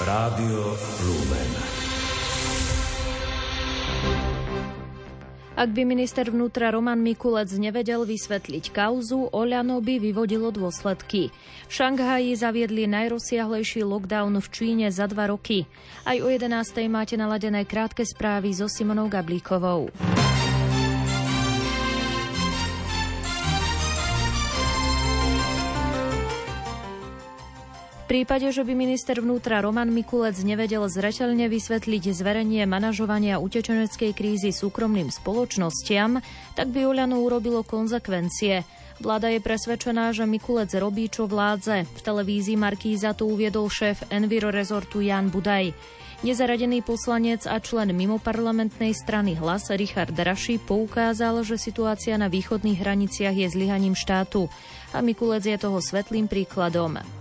Rádio Lumen. Ak by minister vnútra Roman Mikulec nevedel vysvetliť kauzu, Oľano by vyvodilo dôsledky. V Šanghaji zaviedli najrozsiahlejší lockdown v Číne za dva roky. Aj o 11. máte naladené krátke správy so Simonou Gablíkovou. Prípade, že by minister vnútra Roman Mikulec nevedel zreteľne vysvetliť zverenie manažovania utečeneckej krízy súkromným spoločnostiam, tak by Oľano urobilo konzekvencie. Vláda je presvedčená, že Mikulec robí, čo vládze. V televízii Markíza to uviedol šéf Enviro rezortu Jan Budaj. Nezaradený poslanec a člen mimoparlamentnej strany Hlas Richard Draši poukázal, že situácia na východných hraniciach je zlyhaním štátu a Mikulec je toho svetlým príkladom.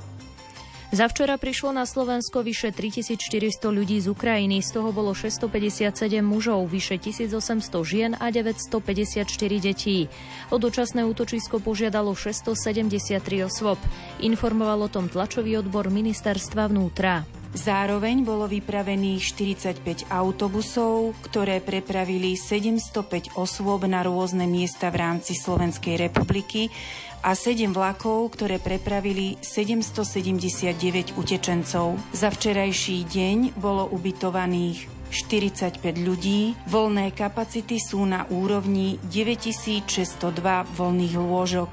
Za včera prišlo na Slovensko vyše 3400 ľudí z Ukrajiny, z toho bolo 657 mužov, vyše 1800 žien a 954 detí. O dočasné útočisko požiadalo 673 osôb. Informoval o tom tlačový odbor ministerstva vnútra. Zároveň bolo vypravených 45 autobusov, ktoré prepravili 705 osôb na rôzne miesta v rámci Slovenskej republiky a 7 vlakov, ktoré prepravili 779 utečencov. Za včerajší deň bolo ubytovaných 45 ľudí. Voľné kapacity sú na úrovni 9602 voľných lôžok.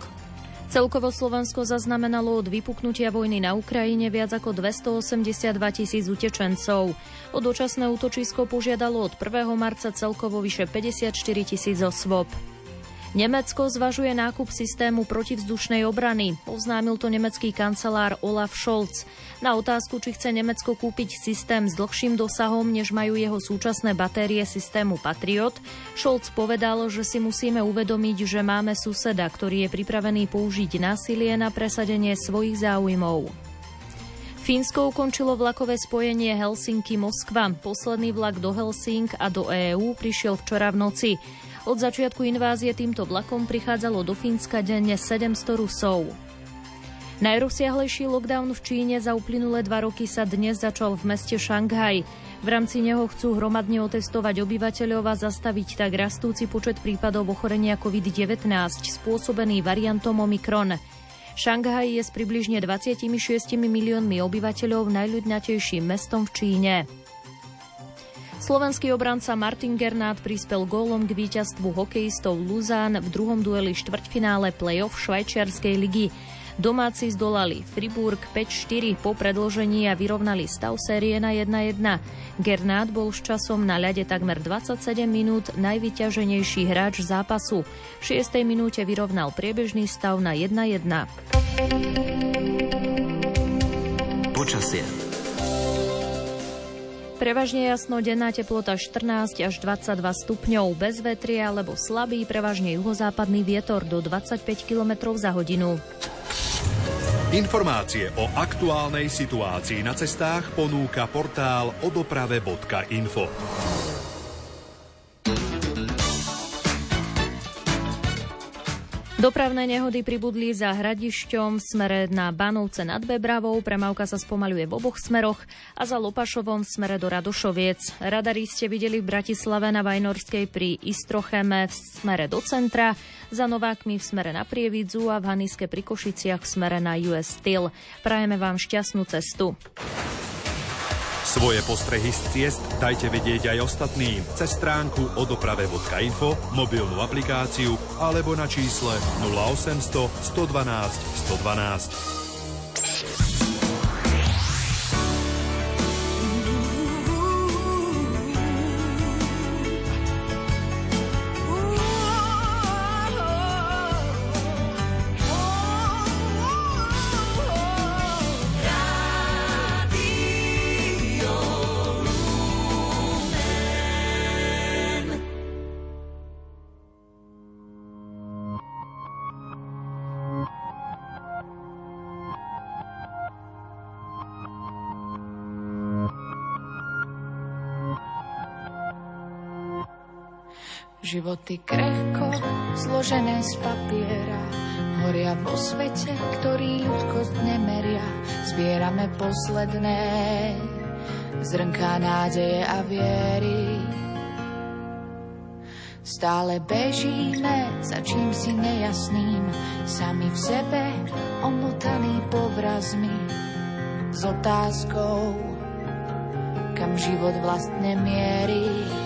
Celkovo Slovensko zaznamenalo od vypuknutia vojny na Ukrajine viac ako 282 tisíc utečencov. O dočasné útočisko požiadalo od 1. marca celkovo vyše 54 tisíc osôb. Nemecko zvažuje nákup systému protivzdušnej obrany. Oznámil to nemecký kancelár Olaf Scholz. Na otázku, či chce Nemecko kúpiť systém s dlhším dosahom, než majú jeho súčasné batérie systému Patriot, Scholz povedal, že si musíme uvedomiť, že máme suseda, ktorý je pripravený použiť násilie na presadenie svojich záujmov. Fínsko ukončilo vlakové spojenie Helsinky-Moskva. Posledný vlak do Helsing a do EÚ prišiel včera v noci. Od začiatku invázie týmto vlakom prichádzalo do Fínska denne 700 Rusov. Najrozsiahlejší lockdown v Číne za uplynulé dva roky sa dnes začal v meste Šanghaj. V rámci neho chcú hromadne otestovať obyvateľov a zastaviť tak rastúci počet prípadov ochorenia COVID-19 spôsobený variantom Omikron. Šanghaj je s približne 26 miliónmi obyvateľov najľudnatejším mestom v Číne. Slovenský obranca Martin Gernát prispel gólom k víťazstvu hokejistov Luzán v druhom dueli štvrťfinále play-off švajčiarskej ligy. Domáci zdolali Friburg 5-4 po predložení a vyrovnali stav série na 1-1. Gernát bol s časom na ľade takmer 27 minút najvyťaženejší hráč zápasu. V 6. minúte vyrovnal priebežný stav na 1-1. Počasie. Prevažne jasno, denná teplota 14 až 22 stupňov, bez vetria alebo slabý, prevažne juhozápadný vietor do 25 km za hodinu. Informácie o aktuálnej situácii na cestách ponúka portál odoprave.info. Dopravné nehody pribudli za hradišťom v smere na Banovce nad Bebravou, premávka sa spomaluje v oboch smeroch a za Lopašovom v smere do Radošoviec. Radari ste videli v Bratislave na Vajnorskej pri Istrocheme v smere do centra, za Novákmi v smere na Prievidzu a v Haniske pri Košiciach v smere na US Steel. Prajeme vám šťastnú cestu. Svoje postrehy z ciest dajte vedieť aj ostatným cez stránku odoprave.info, mobilnú aplikáciu alebo na čísle 0800 112 112. Životy krehko, zložené z papiera, horia vo svete, ktorý ľudskosť nemeria. Zbierame posledné zrnká nádeje a viery. Stále bežíme za čím si nejasným, sami v sebe omotaný povrazmi s otázkou, kam život vlastne mierí.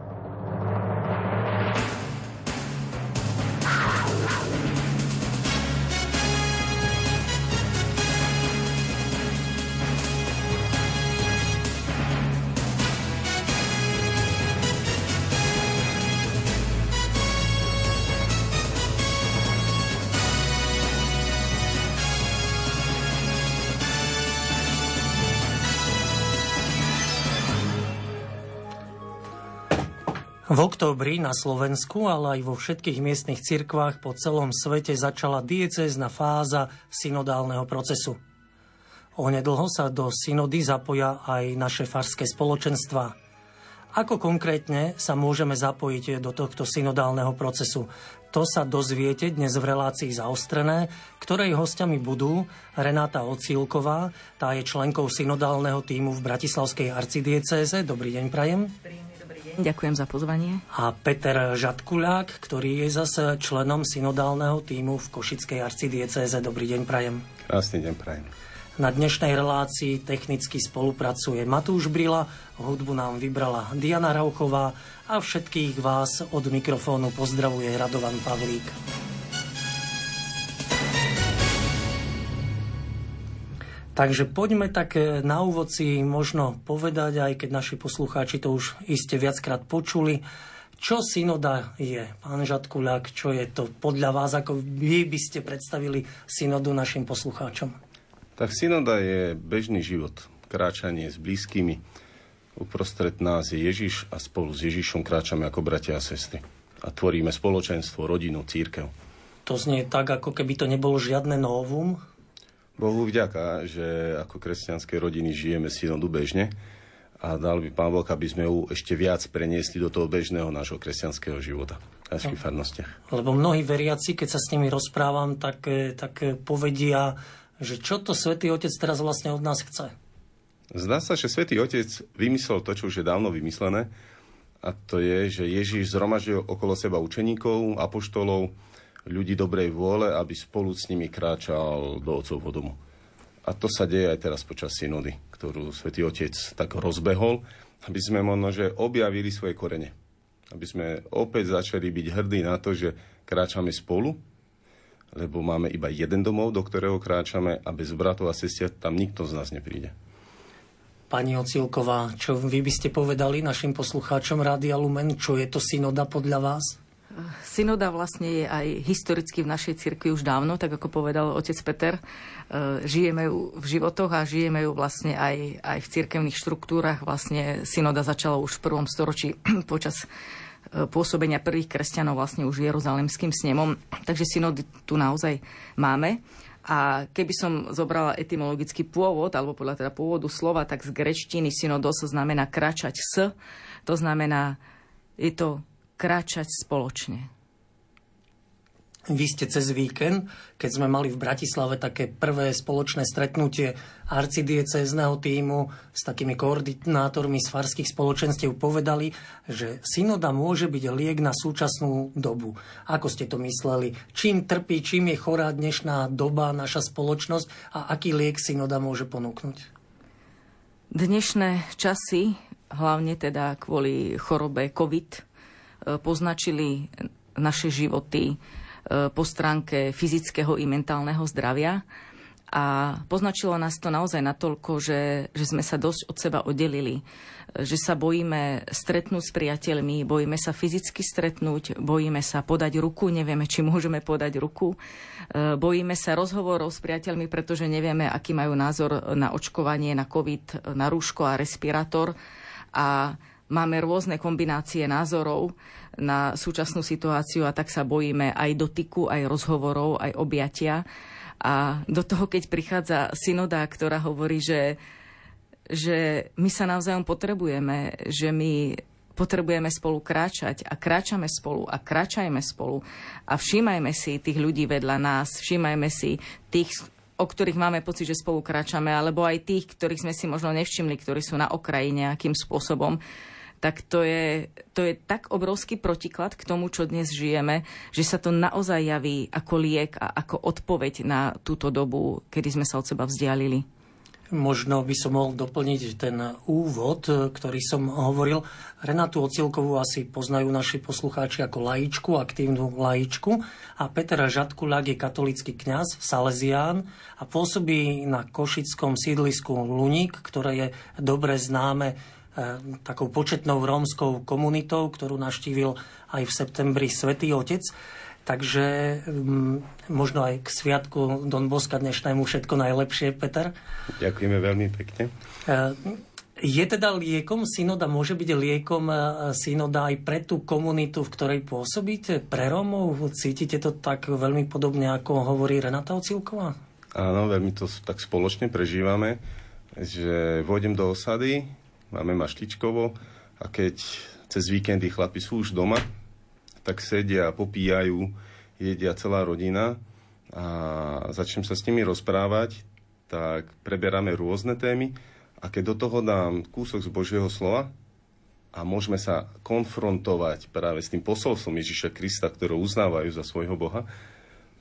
V októbri na Slovensku, ale aj vo všetkých miestnych cirkvách po celom svete začala diecézna fáza synodálneho procesu. Onedlho sa do synody zapoja aj naše farské spoločenstva. Ako konkrétne sa môžeme zapojiť do tohto synodálneho procesu? To sa dozviete dnes v relácii zaostrené, ktorej hostiami budú Renáta Ocílková, tá je členkou synodálneho týmu v Bratislavskej arcidiecéze. Dobrý deň, Prajem. Dobrý Ďakujem za pozvanie. A Peter Žatkuľák, ktorý je zase členom synodálneho týmu v Košickej arcidiecéze. Dobrý deň, Prajem. Krásny deň, Prajem. Na dnešnej relácii technicky spolupracuje Matúš Brila, hudbu nám vybrala Diana Rauchová a všetkých vás od mikrofónu pozdravuje Radovan Pavlík. Takže poďme tak e, na úvod si možno povedať, aj keď naši poslucháči to už iste viackrát počuli, čo synoda je, pán Žatkuľák, čo je to podľa vás, ako vy by ste predstavili synodu našim poslucháčom? Tak synoda je bežný život, kráčanie s blízkymi. Uprostred nás je Ježiš a spolu s Ježišom kráčame ako bratia a sestry. A tvoríme spoločenstvo, rodinu, církev. To znie tak, ako keby to nebolo žiadne novum, Bohu vďaka, že ako kresťanské rodiny žijeme synodu bežne a dal by Pán Boh, aby sme ju ešte viac preniesli do toho bežného nášho kresťanského života v našich no. farnostiach. Lebo mnohí veriaci, keď sa s nimi rozprávam, tak, tak povedia, že čo to Svetý Otec teraz vlastne od nás chce. Zdá sa, že svätý Otec vymyslel to, čo už je dávno vymyslené, a to je, že Ježíš zhromaždil okolo seba učeníkov, apoštolov, ľudí dobrej vôle, aby spolu s nimi kráčal do Otcovho domu. A to sa deje aj teraz počas synody, ktorú svätý Otec tak rozbehol, aby sme možno, že objavili svoje korene. Aby sme opäť začali byť hrdí na to, že kráčame spolu, lebo máme iba jeden domov, do ktorého kráčame a bez bratov a sestier tam nikto z nás nepríde. Pani Ocilková, čo vy by ste povedali našim poslucháčom Rádia Lumen, čo je to synoda podľa vás? Synoda vlastne je aj historicky v našej cirkvi už dávno, tak ako povedal otec Peter. E, žijeme ju v životoch a žijeme ju vlastne aj, aj v cirkevných štruktúrach. Vlastne synoda začala už v prvom storočí počas e, pôsobenia prvých kresťanov vlastne už Jeruzalemským snemom. Takže synody tu naozaj máme. A keby som zobrala etymologický pôvod, alebo podľa teda pôvodu slova, tak z grečtiny synodos znamená kračať s, to znamená, je to kráčať spoločne. Vy ste cez víkend, keď sme mali v Bratislave také prvé spoločné stretnutie arcidiecézneho týmu s takými koordinátormi z farských spoločenstiev povedali, že synoda môže byť liek na súčasnú dobu. Ako ste to mysleli? Čím trpí, čím je chorá dnešná doba, naša spoločnosť a aký liek synoda môže ponúknuť? Dnešné časy, hlavne teda kvôli chorobe COVID, poznačili naše životy E, po stránke fyzického i mentálneho zdravia. A poznačilo nás to naozaj natoľko, že, že sme sa dosť od seba oddelili. Že sa bojíme stretnúť s priateľmi, bojíme sa fyzicky stretnúť, bojíme sa podať ruku, nevieme, či môžeme podať ruku. E, bojíme sa rozhovorov s priateľmi, pretože nevieme, aký majú názor na očkovanie, na COVID, na rúško a respirátor. A máme rôzne kombinácie názorov na súčasnú situáciu a tak sa bojíme aj dotyku, aj rozhovorov, aj objatia. A do toho, keď prichádza synoda, ktorá hovorí, že, že my sa navzájom potrebujeme, že my potrebujeme spolu kráčať a kráčame spolu a kráčajme spolu a všímajme si tých ľudí vedľa nás, všímajme si tých, o ktorých máme pocit, že spolu kráčame, alebo aj tých, ktorých sme si možno nevšimli, ktorí sú na okraji nejakým spôsobom tak to je, to je tak obrovský protiklad k tomu, čo dnes žijeme, že sa to naozaj javí ako liek a ako odpoveď na túto dobu, kedy sme sa od seba vzdialili. Možno by som mohol doplniť ten úvod, ktorý som hovoril. Renatu Ocilkovú asi poznajú naši poslucháči ako laičku, aktívnu laičku. A Peter Žadkulák je katolický kňaz, salezián a pôsobí na košickom sídlisku Luník, ktoré je dobre známe takou početnou rómskou komunitou, ktorú naštívil aj v septembri Svetý Otec. Takže možno aj k sviatku Don Boska dnešnému všetko najlepšie, Peter. Ďakujeme veľmi pekne. E, je teda liekom synoda, môže byť liekom e, synoda aj pre tú komunitu, v ktorej pôsobíte, pre Rómov? Cítite to tak veľmi podobne, ako hovorí Renata Ocilková? Áno, veľmi to tak spoločne prežívame, že vôjdem do osady, máme maštičkovo a keď cez víkendy chlapi sú už doma, tak sedia popíjajú, jedia celá rodina a začnem sa s nimi rozprávať, tak preberáme rôzne témy a keď do toho dám kúsok z Božieho slova a môžeme sa konfrontovať práve s tým posolstvom Ježiša Krista, ktoré uznávajú za svojho Boha,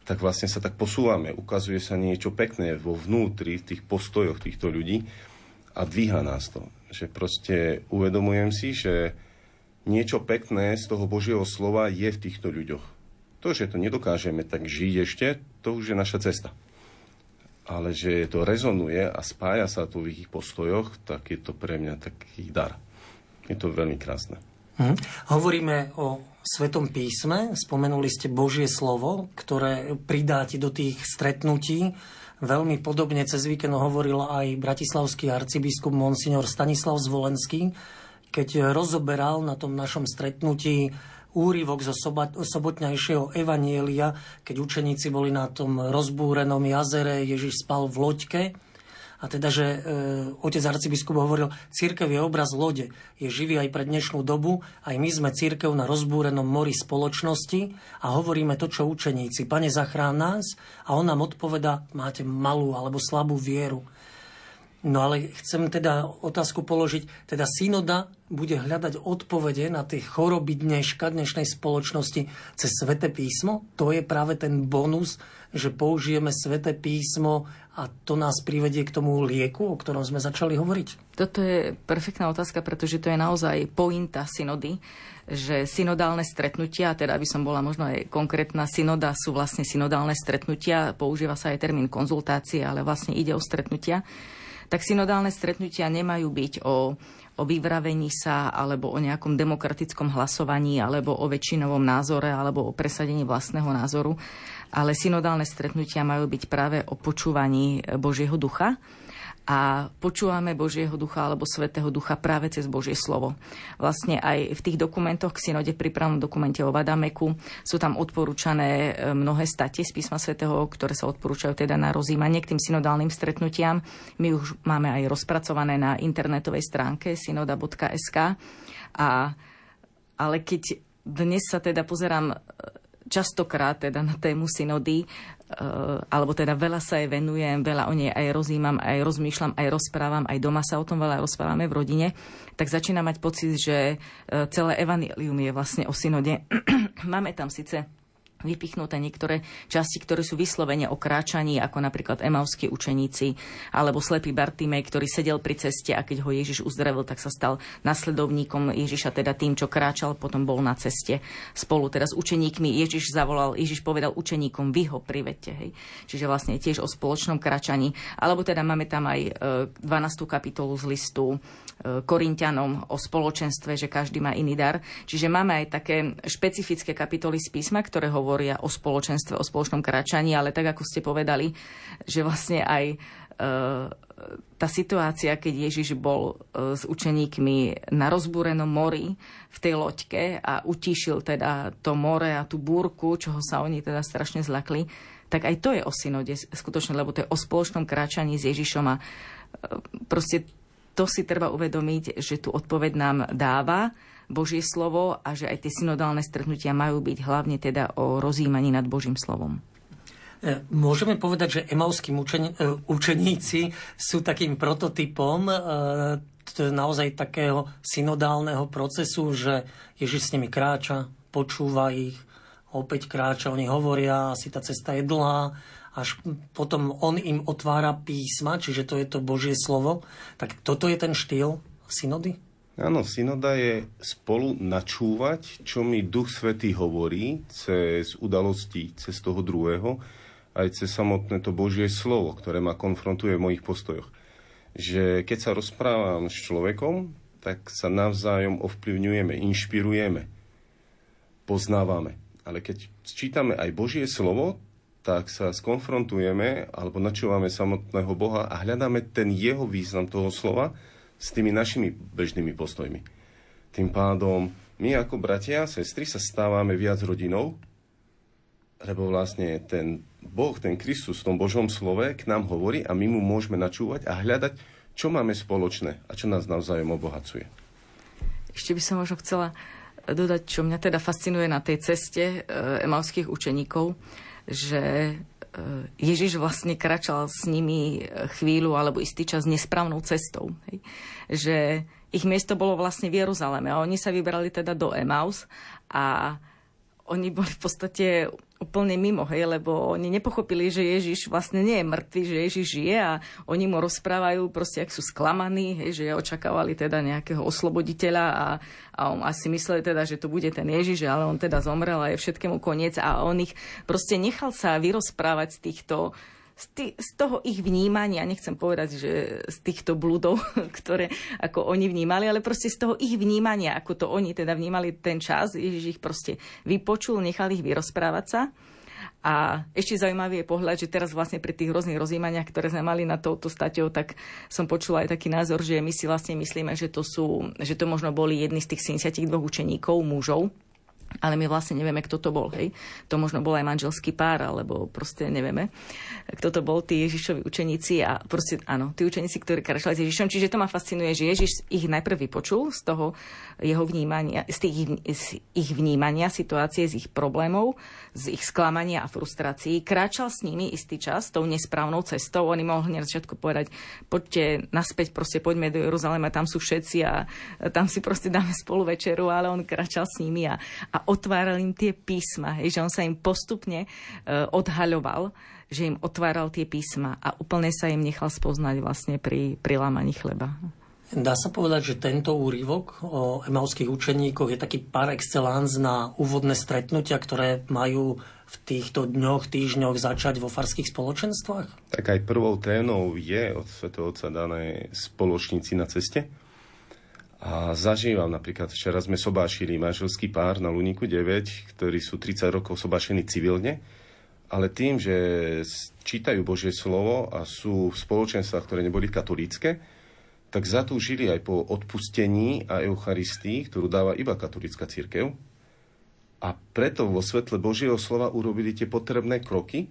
tak vlastne sa tak posúvame. Ukazuje sa niečo pekné vo vnútri, v tých postojoch týchto ľudí a dvíha nás to že proste uvedomujem si, že niečo pekné z toho Božieho slova je v týchto ľuďoch. To, že to nedokážeme tak žiť ešte, to už je naša cesta. Ale že to rezonuje a spája sa to v ich postojoch, tak je to pre mňa taký dar. Je to veľmi krásne. Hm. Hovoríme o Svetom písme, spomenuli ste Božie slovo, ktoré pridáte do tých stretnutí Veľmi podobne cez víkend hovoril aj bratislavský arcibiskup Monsignor Stanislav Zvolenský, keď rozoberal na tom našom stretnutí úryvok zo sobotňajšieho evanielia, keď učeníci boli na tom rozbúrenom jazere, Ježiš spal v loďke a teda, že e, otec arcibiskup hovoril, církev je obraz lode, je živý aj pre dnešnú dobu, aj my sme církev na rozbúrenom mori spoločnosti a hovoríme to, čo učeníci. Pane, zachrán nás a on nám odpoveda, máte malú alebo slabú vieru. No ale chcem teda otázku položiť. Teda synoda bude hľadať odpovede na tie choroby dneška, dnešnej spoločnosti cez Svete písmo? To je práve ten bonus, že použijeme Svete písmo a to nás privedie k tomu lieku, o ktorom sme začali hovoriť? Toto je perfektná otázka, pretože to je naozaj pointa synody, že synodálne stretnutia, teda aby som bola možno aj konkrétna synoda, sú vlastne synodálne stretnutia, používa sa aj termín konzultácie, ale vlastne ide o stretnutia tak synodálne stretnutia nemajú byť o, o vyvravení sa alebo o nejakom demokratickom hlasovaní alebo o väčšinovom názore alebo o presadení vlastného názoru, ale synodálne stretnutia majú byť práve o počúvaní Božieho ducha a počúvame Božieho ducha alebo Svetého ducha práve cez Božie slovo. Vlastne aj v tých dokumentoch k synode, v prípravnom dokumente o Vadameku sú tam odporúčané e, mnohé state z písma Svetého, ktoré sa odporúčajú teda na rozímanie k tým synodálnym stretnutiam. My už máme aj rozpracované na internetovej stránke synoda.sk. A, ale keď dnes sa teda pozerám e, častokrát teda na tému synody, Eh, alebo teda veľa sa jej venujem, veľa o nej aj rozímam, aj rozmýšľam, aj rozprávam, aj doma sa o tom veľa rozprávame v rodine, tak začína mať pocit, že eh, celé evanilium je vlastne o synode. Máme tam síce vypichnuté niektoré časti, ktoré sú vyslovene o kráčaní, ako napríklad emauskí učeníci, alebo slepý Bartimej, ktorý sedel pri ceste a keď ho Ježiš uzdravil, tak sa stal nasledovníkom Ježiša, teda tým, čo kráčal, potom bol na ceste spolu teda s učeníkmi. Ježiš zavolal, Ježiš povedal učeníkom, vy ho privedte. Hej. Čiže vlastne tiež o spoločnom kráčaní. Alebo teda máme tam aj 12. E, kapitolu z listu Korintianom o spoločenstve, že každý má iný dar. Čiže máme aj také špecifické kapitoly z písma, ktoré hovoria o spoločenstve, o spoločnom kráčaní, ale tak, ako ste povedali, že vlastne aj e, tá situácia, keď Ježiš bol e, s učeníkmi na rozbúrenom mori v tej loďke a utíšil teda to more a tú búrku, čoho sa oni teda strašne zlakli, tak aj to je o synode skutočne, lebo to je o spoločnom kráčaní s Ježišom a e, proste to si treba uvedomiť, že tu odpoveď nám dáva Božie slovo a že aj tie synodálne stretnutia majú byť hlavne teda o rozímaní nad Božím slovom. E, môžeme povedať, že emauskí učeni- e, učeníci sú takým prototypom e, naozaj takého synodálneho procesu, že Ježiš s nimi kráča, počúva ich, opäť kráča, oni hovoria, asi tá cesta je dlhá, až potom on im otvára písma, čiže to je to Božie slovo. Tak toto je ten štýl synody? Áno, synoda je spolu načúvať, čo mi Duch Svetý hovorí cez udalosti, cez toho druhého, aj cez samotné to Božie slovo, ktoré ma konfrontuje v mojich postojoch. Že keď sa rozprávam s človekom, tak sa navzájom ovplyvňujeme, inšpirujeme, poznávame. Ale keď čítame aj Božie slovo, tak sa skonfrontujeme alebo načúvame samotného Boha a hľadáme ten jeho význam toho slova, s tými našimi bežnými postojmi. Tým pádom my ako bratia a sestry sa stávame viac rodinou, lebo vlastne ten Boh, ten Kristus v tom Božom slove k nám hovorí a my mu môžeme načúvať a hľadať, čo máme spoločné a čo nás navzájom obohacuje. Ešte by som možno chcela dodať, čo mňa teda fascinuje na tej ceste e, emalských učeníkov, že E, Ježiš vlastne kračal s nimi chvíľu alebo istý čas nesprávnou cestou. Hej. Že ich miesto bolo vlastne v Jeruzaleme a oni sa vybrali teda do Emaus a oni boli v podstate úplne mimo, hej, lebo oni nepochopili, že Ježiš vlastne nie je mŕtvy, že Ježiš žije a oni mu rozprávajú proste, ak sú sklamaní, hej, že očakávali teda nejakého osloboditeľa a, a on asi mysleli teda, že to bude ten Ježiš, ale on teda zomrel a je všetkému koniec a on ich proste nechal sa vyrozprávať z týchto z, tý, z toho ich vnímania, nechcem povedať, že z týchto bludov, ktoré ako oni vnímali, ale proste z toho ich vnímania, ako to oni teda vnímali ten čas, Ježiš ich proste vypočul, nechal ich vyrozprávať sa. A ešte zaujímavý je pohľad, že teraz vlastne pri tých rôznych rozjímaniach, ktoré sme mali na touto staťou, tak som počula aj taký názor, že my si vlastne myslíme, že to sú, že to možno boli jedni z tých 72 učeníkov, mužov, ale my vlastne nevieme, kto to bol. Hej. To možno bol aj manželský pár, alebo proste nevieme, kto to bol, tí Ježišovi učeníci a proste áno, tí učeníci, ktorí kráčali s Ježišom. Čiže to ma fascinuje, že Ježiš ich najprv vypočul z toho jeho vnímania, z, tých, z ich vnímania situácie, z ich problémov, z ich sklamania a frustrácií. Kráčal s nimi istý čas tou nesprávnou cestou. Oni mohli na začiatku povedať, poďte naspäť, proste poďme do Jeruzalema, tam sú všetci a tam si proste dáme spolu večeru, ale on kráčal s nimi a, a otváral im tie písma, hej, že on sa im postupne uh, odhaľoval, že im otváral tie písma a úplne sa im nechal spoznať vlastne pri, pri lámaní chleba. Dá sa povedať, že tento úryvok o emauských učeníkoch je taký par excellence na úvodné stretnutia, ktoré majú v týchto dňoch, týždňoch začať vo farských spoločenstvách? Tak aj prvou ténou je od Sv. Otca dané spoločníci na ceste. A zažívam napríklad, včera sme sobášili manželský pár na Luníku 9, ktorí sú 30 rokov sobášení civilne, ale tým, že čítajú Božie slovo a sú v spoločenstvách, ktoré neboli katolícke, tak zatúžili aj po odpustení a Eucharistii, ktorú dáva iba katolická církev. A preto vo svetle Božieho slova urobili tie potrebné kroky.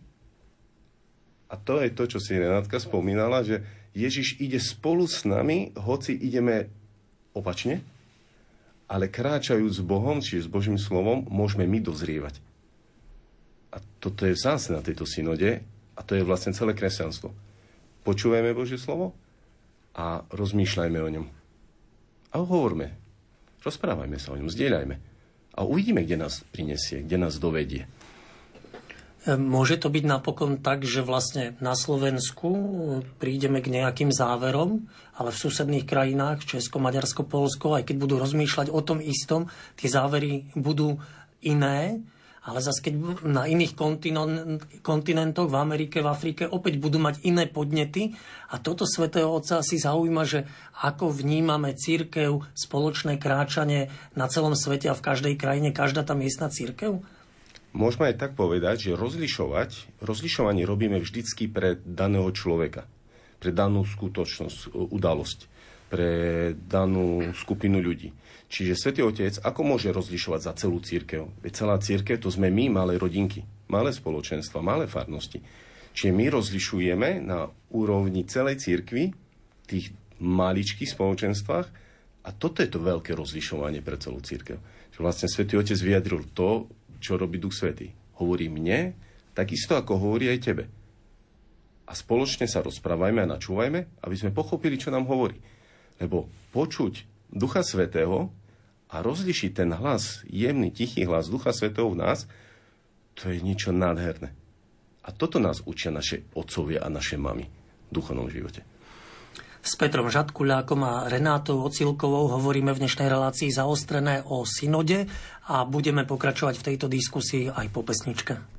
A to je to, čo si Renátka spomínala, že Ježiš ide spolu s nami, hoci ideme opačne, ale kráčajúc s Bohom, čiže s Božím slovom, môžeme my dozrievať. A toto je vzácne na tejto synode a to je vlastne celé kresťanstvo. Počúvajme Božie slovo a rozmýšľajme o ňom. A hovorme. Rozprávajme sa o ňom, zdieľajme. A uvidíme, kde nás prinesie, kde nás dovedie. Môže to byť napokon tak, že vlastne na Slovensku prídeme k nejakým záverom, ale v susedných krajinách, Česko, Maďarsko, Polsko, aj keď budú rozmýšľať o tom istom, tie závery budú iné, ale zase keď na iných kontinentoch, v Amerike, v Afrike, opäť budú mať iné podnety a toto svätého Otca si zaujíma, že ako vnímame církev, spoločné kráčanie na celom svete a v každej krajine, každá tá miestna církev? Môžeme aj tak povedať, že rozlišovať, rozlišovanie robíme vždycky pre daného človeka, pre danú skutočnosť, udalosť, pre danú skupinu ľudí. Čiže Svetý Otec, ako môže rozlišovať za celú církev? Veď celá církev to sme my, malé rodinky, malé spoločenstva, malé farnosti. Čiže my rozlišujeme na úrovni celej církvy, tých maličkých spoločenstvách, a toto je to veľké rozlišovanie pre celú církev. Že vlastne Svetý Otec vyjadril to, čo robí Duch Svetý. Hovorí mne, takisto ako hovorí aj tebe. A spoločne sa rozprávajme a načúvajme, aby sme pochopili, čo nám hovorí. Lebo počuť Ducha Svetého a rozlišiť ten hlas, jemný, tichý hlas Ducha Svetého v nás, to je niečo nádherné. A toto nás učia naše otcovia a naše mamy v duchovnom živote. S Petrom Žadkuľákom a Renátou Ocilkovou hovoríme v dnešnej relácii zaostrené o synode a budeme pokračovať v tejto diskusii aj po pesničke.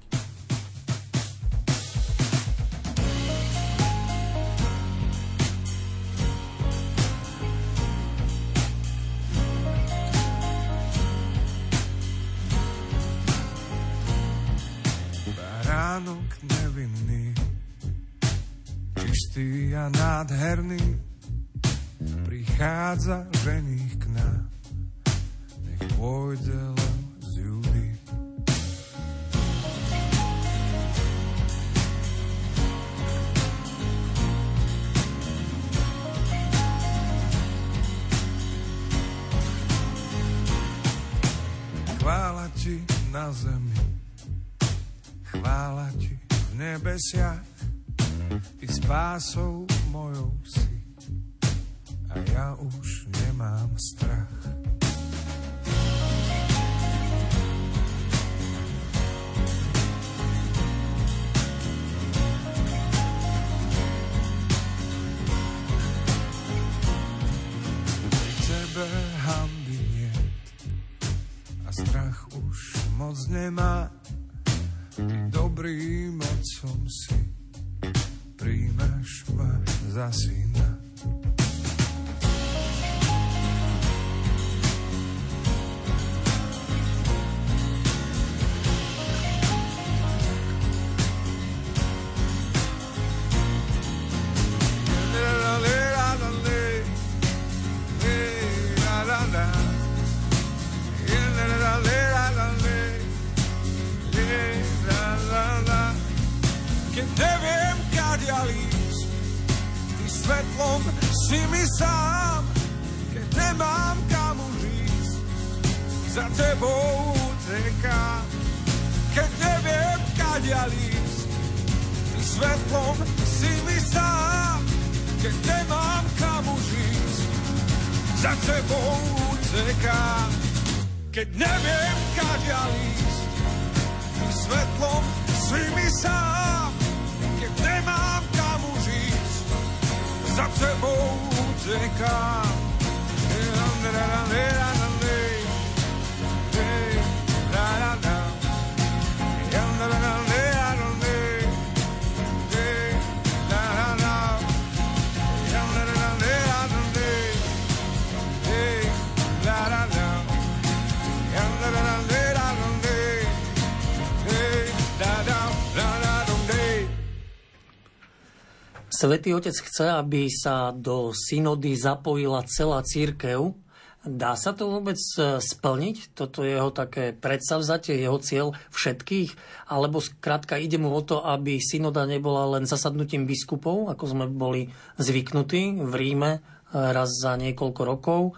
Svetý Otec chce, aby sa do synody zapojila celá církev. Dá sa to vôbec e, splniť? Toto je jeho také predsavzatie, jeho cieľ všetkých? Alebo skrátka ide mu o to, aby synoda nebola len zasadnutím biskupov, ako sme boli zvyknutí v Ríme e, raz za niekoľko rokov,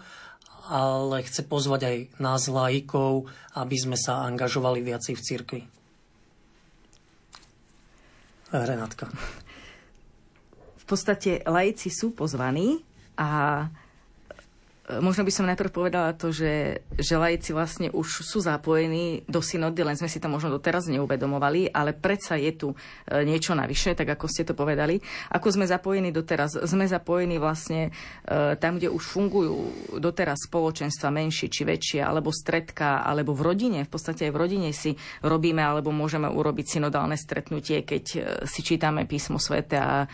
ale chce pozvať aj nás laikov, aby sme sa angažovali viacej v cirkvi. Renátka v podstate laici sú pozvaní a Možno by som najprv povedala to, že, že laici vlastne už sú zapojení do synody, len sme si to možno doteraz neuvedomovali, ale predsa je tu e, niečo navyše, tak ako ste to povedali. Ako sme zapojení doteraz? Sme zapojení vlastne e, tam, kde už fungujú doteraz spoločenstva menšie či väčšie, alebo stredka, alebo v rodine. V podstate aj v rodine si robíme, alebo môžeme urobiť synodálne stretnutie, keď e, si čítame písmo svete a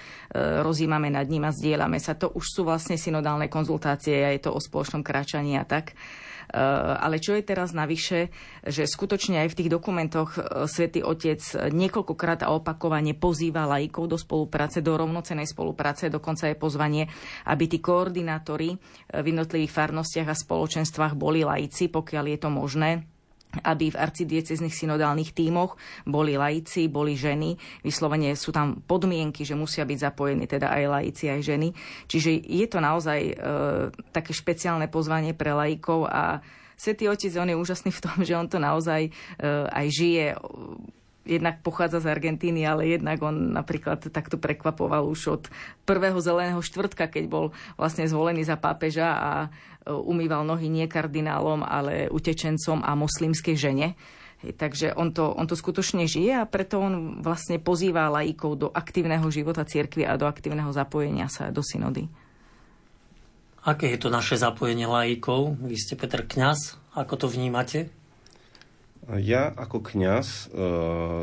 rozímame nad ním a zdieľame sa. To už sú vlastne synodálne konzultácie a je to o spoločnom kráčaní a tak. Eh, ale čo je teraz navyše, že skutočne aj v tých dokumentoch eh, svätý Otec niekoľkokrát a opakovane pozýva laikov do spolupráce, do rovnocenej spolupráce, dokonca je pozvanie, aby tí koordinátori eh, v jednotlivých farnostiach a spoločenstvách boli laici, pokiaľ je to možné aby v arcidieceznych synodálnych tímoch boli laici, boli ženy. Vyslovene sú tam podmienky, že musia byť zapojení teda aj laici, aj ženy. Čiže je to naozaj e, také špeciálne pozvanie pre laikov a Svetý Otec, on je úžasný v tom, že on to naozaj e, aj žije jednak pochádza z Argentíny, ale jednak on napríklad takto prekvapoval už od prvého zeleného štvrtka, keď bol vlastne zvolený za pápeža a e, umýval nohy nie kardinálom, ale utečencom a moslimskej žene. Takže on to, on to skutočne žije a preto on vlastne pozýva laikov do aktívneho života cirkvi a do aktívneho zapojenia sa do synody. Aké je to naše zapojenie laikov? Vy ste Peter Kňaz, ako to vnímate? Ja ako kňaz e,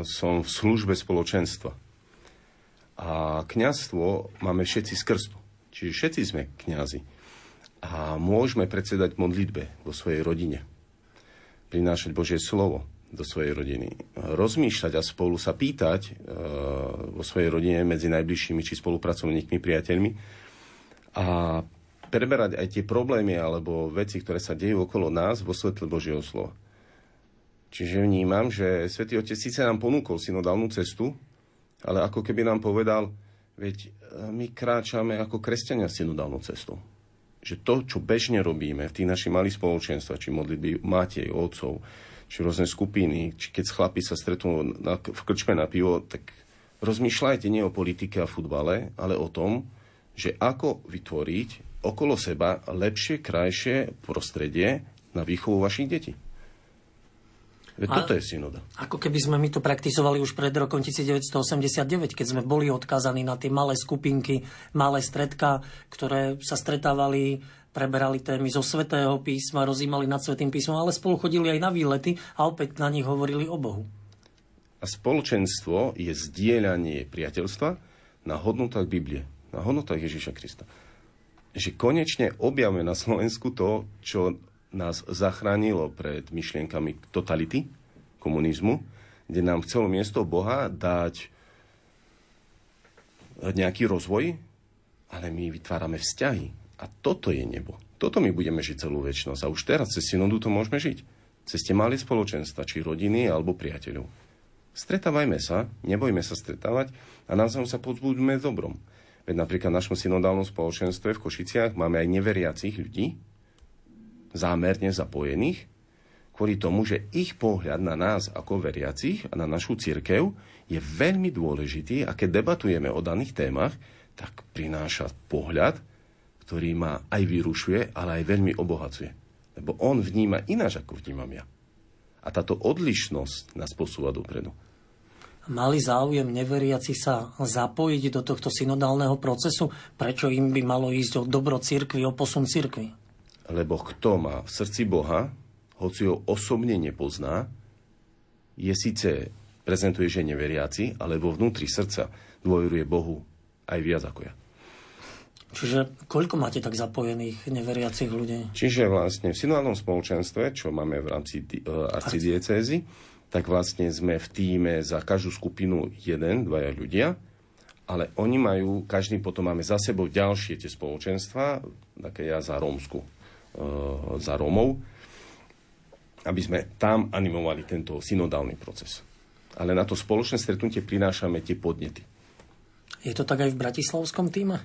som v službe spoločenstva. A kňazstvo máme všetci z krstu. Čiže všetci sme kňazi. A môžeme predsedať modlitbe vo svojej rodine. Prinášať Božie slovo do svojej rodiny. Rozmýšľať a spolu sa pýtať e, vo svojej rodine medzi najbližšími či spolupracovníkmi, priateľmi. A preberať aj tie problémy alebo veci, ktoré sa dejú okolo nás vo svetle Božieho slova. Čiže vnímam, že Svetý Otec síce nám ponúkol synodálnu cestu, ale ako keby nám povedal, veď e, my kráčame ako kresťania synodálnou cestou. Že to, čo bežne robíme v tých našich malých spoločenstvách, či modlitby matej, otcov, či rôzne skupiny, či keď chlapi sa stretnú na, v krčme na pivo, tak rozmýšľajte nie o politike a futbale, ale o tom, že ako vytvoriť okolo seba lepšie, krajšie prostredie na výchovu vašich detí. Veď toto je synoda. Ako keby sme my to praktizovali už pred rokom 1989, keď sme boli odkázaní na tie malé skupinky, malé stredka, ktoré sa stretávali preberali témy zo svetého písma, rozímali nad svetým písmom, ale spolu chodili aj na výlety a opäť na nich hovorili o Bohu. A spoločenstvo je zdieľanie priateľstva na hodnotách Biblie, na hodnotách Ježíša Krista. Že konečne objavme na Slovensku to, čo nás zachránilo pred myšlienkami totality, komunizmu, kde nám chcelo miesto Boha dať nejaký rozvoj, ale my vytvárame vzťahy. A toto je nebo. Toto my budeme žiť celú väčšnosť. A už teraz cez synodu to môžeme žiť. Cez tie malé spoločenstva, či rodiny, alebo priateľov. Stretávajme sa, nebojme sa stretávať a navzájom sa pozbudíme dobrom. Veď napríklad v našom synodálnom spoločenstve v Košiciach máme aj neveriacich ľudí, zámerne zapojených, kvôli tomu, že ich pohľad na nás ako veriacich a na našu církev je veľmi dôležitý a keď debatujeme o daných témach, tak prináša pohľad, ktorý ma aj vyrušuje, ale aj veľmi obohacuje. Lebo on vníma ináč, ako vnímam ja. A táto odlišnosť nás posúva dopredu. Mali záujem neveriaci sa zapojiť do tohto synodálneho procesu? Prečo im by malo ísť o dobro cirkvi, o posun cirkvi? Lebo kto má v srdci Boha, hoci ho osobne nepozná, je síce prezentuje, že neveriaci, ale vo vnútri srdca dôveruje Bohu aj viac ako ja. Čiže koľko máte tak zapojených neveriacich ľudí? Čiže vlastne v synodálnom spoločenstve, čo máme v rámci uh, arcidiecézy, tak vlastne sme v týme za každú skupinu jeden, dvaja ľudia, ale oni majú, každý potom máme za sebou ďalšie tie spoločenstva, také ja za Rómsku, za Rómov, aby sme tam animovali tento synodálny proces. Ale na to spoločné stretnutie prinášame tie podnety. Je to tak aj v bratislavskom týme?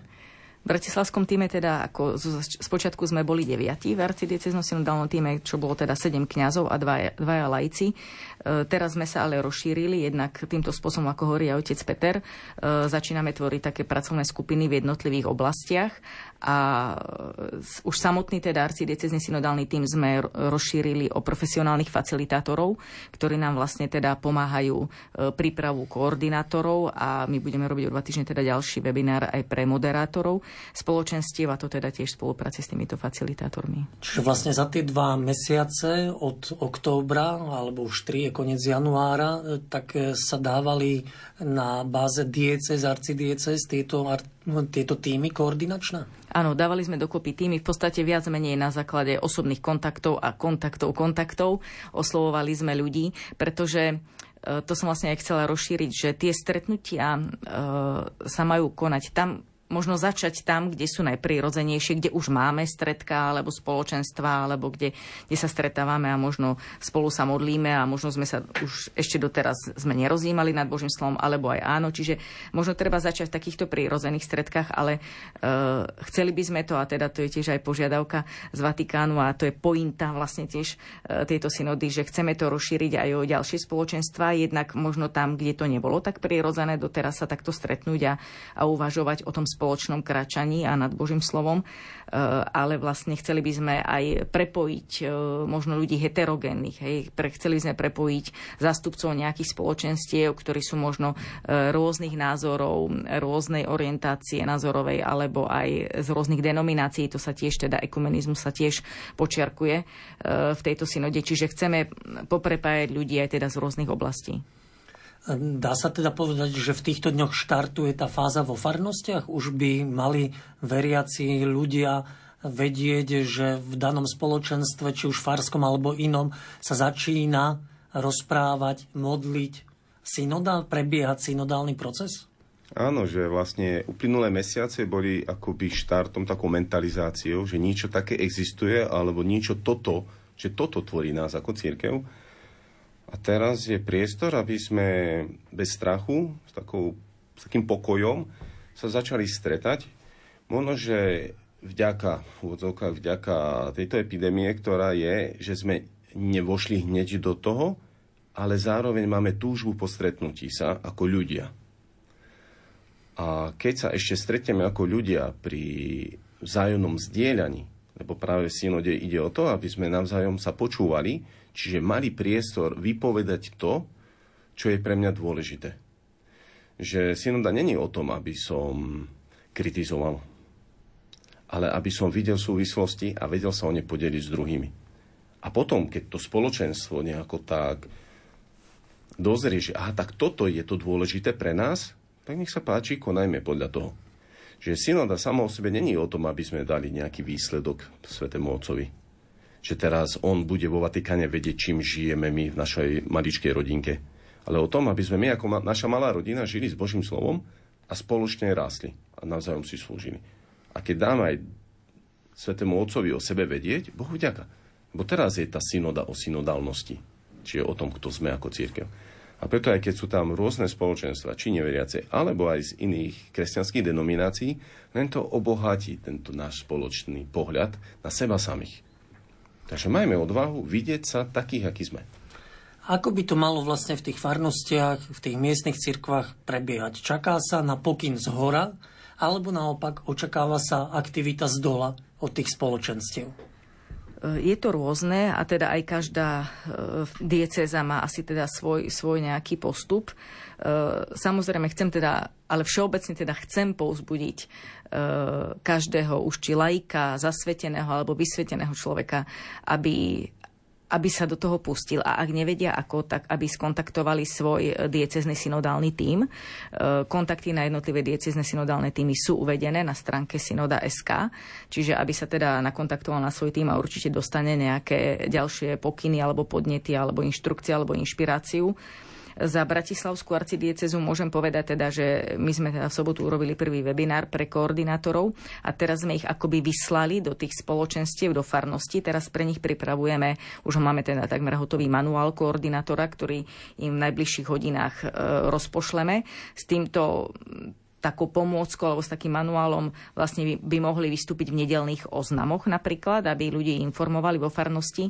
V bratislavskom týme teda, ako z, počiatku sme boli deviati v arcidieceznom synodálnom týme, čo bolo teda sedem kňazov a dvaja, dvaja lajci. E, teraz sme sa ale rozšírili, jednak týmto spôsobom, ako hovorí aj otec Peter, e, začíname tvoriť také pracovné skupiny v jednotlivých oblastiach a už samotný teda arcidiecezný synodálny tým sme rozšírili o profesionálnych facilitátorov, ktorí nám vlastne teda pomáhajú e, prípravu koordinátorov a my budeme robiť o dva týždne teda ďalší webinár aj pre moderátorov spoločenstiev a to teda tiež spolupráci s týmito facilitátormi. Čiže vlastne za tie dva mesiace od októbra alebo už tri je koniec januára, e, tak e, sa dávali na báze diecez, arcidiecez tieto, tieto týmy koordinačné? Áno, dávali sme dokopy týmy v podstate viac menej na základe osobných kontaktov a kontaktov kontaktov. Oslovovali sme ľudí, pretože e, to som vlastne aj chcela rozšíriť, že tie stretnutia e, sa majú konať tam, možno začať tam, kde sú najprirodzenejšie, kde už máme stredka alebo spoločenstva, alebo kde, kde sa stretávame a možno spolu sa modlíme a možno sme sa už ešte doteraz sme nerozímali nad Božím slovom, alebo aj áno. Čiže možno treba začať v takýchto prírodzených stredkách, ale uh, chceli by sme to, a teda to je tiež aj požiadavka z Vatikánu a to je pointa vlastne tiež uh, tejto synody, že chceme to rozšíriť aj o ďalšie spoločenstva, jednak možno tam, kde to nebolo tak prirodzené, doteraz sa takto stretnúť a, a uvažovať o tom spoločenstve spoločnom kračaní a nad Božím slovom, e, ale vlastne chceli by sme aj prepojiť e, možno ľudí heterogénnych. Hej. Chceli by sme prepojiť zástupcov nejakých spoločenstiev, ktorí sú možno e, rôznych názorov, rôznej orientácie názorovej alebo aj z rôznych denominácií. To sa tiež, teda ekumenizmus sa tiež počiarkuje v tejto synode. Čiže chceme poprepájať ľudí aj teda z rôznych oblastí. Dá sa teda povedať, že v týchto dňoch štartuje tá fáza vo farnostiach? Už by mali veriaci ľudia vedieť, že v danom spoločenstve, či už farskom alebo inom, sa začína rozprávať, modliť, synodál, prebiehať synodálny proces? Áno, že vlastne uplynulé mesiace boli akoby štartom takou mentalizáciou, že niečo také existuje, alebo niečo toto, že toto tvorí nás ako církev. A teraz je priestor, aby sme bez strachu, s, takou, s takým pokojom sa začali stretať. Možno, že vďaka, vďaka tejto epidémie, ktorá je, že sme nevošli hneď do toho, ale zároveň máme túžbu po stretnutí sa ako ľudia. A keď sa ešte stretneme ako ľudia pri vzájomnom zdieľaní, lebo práve v synode ide o to, aby sme navzájom sa počúvali, Čiže mali priestor vypovedať to, čo je pre mňa dôležité. Že synoda není o tom, aby som kritizoval, ale aby som videl súvislosti a vedel sa o ne podeliť s druhými. A potom, keď to spoločenstvo nejako tak dozrie, že aha, tak toto je to dôležité pre nás, tak nech sa páči, konajme podľa toho. Že synoda sama o sebe není o tom, aby sme dali nejaký výsledok Svetému Otcovi že teraz on bude vo Vatikáne vedieť, čím žijeme my v našej maličkej rodinke. Ale o tom, aby sme my ako ma- naša malá rodina žili s Božím slovom a spoločne rástli a navzájom si slúžili. A keď dáme aj Svetému Otcovi o sebe vedieť, Bohu vďaka. Bo teraz je tá synoda o synodálnosti. Čiže o tom, kto sme ako církev. A preto aj keď sú tam rôzne spoločenstva, či neveriace, alebo aj z iných kresťanských denominácií, len to obohatí tento náš spoločný pohľad na seba samých. Takže majme odvahu vidieť sa takých, akí sme. Ako by to malo vlastne v tých farnostiach, v tých miestnych cirkvách prebiehať? Čaká sa na pokyn z hora, alebo naopak očakáva sa aktivita z dola od tých spoločenstiev? Je to rôzne a teda aj každá e, diecéza má asi teda svoj, svoj nejaký postup. E, samozrejme chcem teda, ale všeobecne teda chcem pouzbudiť e, každého už či laika, zasveteného alebo vysveteného človeka, aby, aby sa do toho pustil. A ak nevedia ako, tak aby skontaktovali svoj diecezný synodálny tím. Eh, kontakty na jednotlivé diecezné synodálne týmy sú uvedené na stránke synoda.sk, čiže aby sa teda nakontaktoval na svoj tým a určite dostane nejaké ďalšie pokyny alebo podnety alebo inštrukcie alebo inšpiráciu za Bratislavskú arcidiecezu môžem povedať teda, že my sme teda v sobotu urobili prvý webinár pre koordinátorov a teraz sme ich akoby vyslali do tých spoločenstiev, do farnosti. Teraz pre nich pripravujeme, už máme teda takmer hotový manuál koordinátora, ktorý im v najbližších hodinách e, rozpošleme. S týmto takou pomôckou alebo s takým manuálom vlastne by, by mohli vystúpiť v nedelných oznamoch napríklad, aby ľudí informovali vo farnosti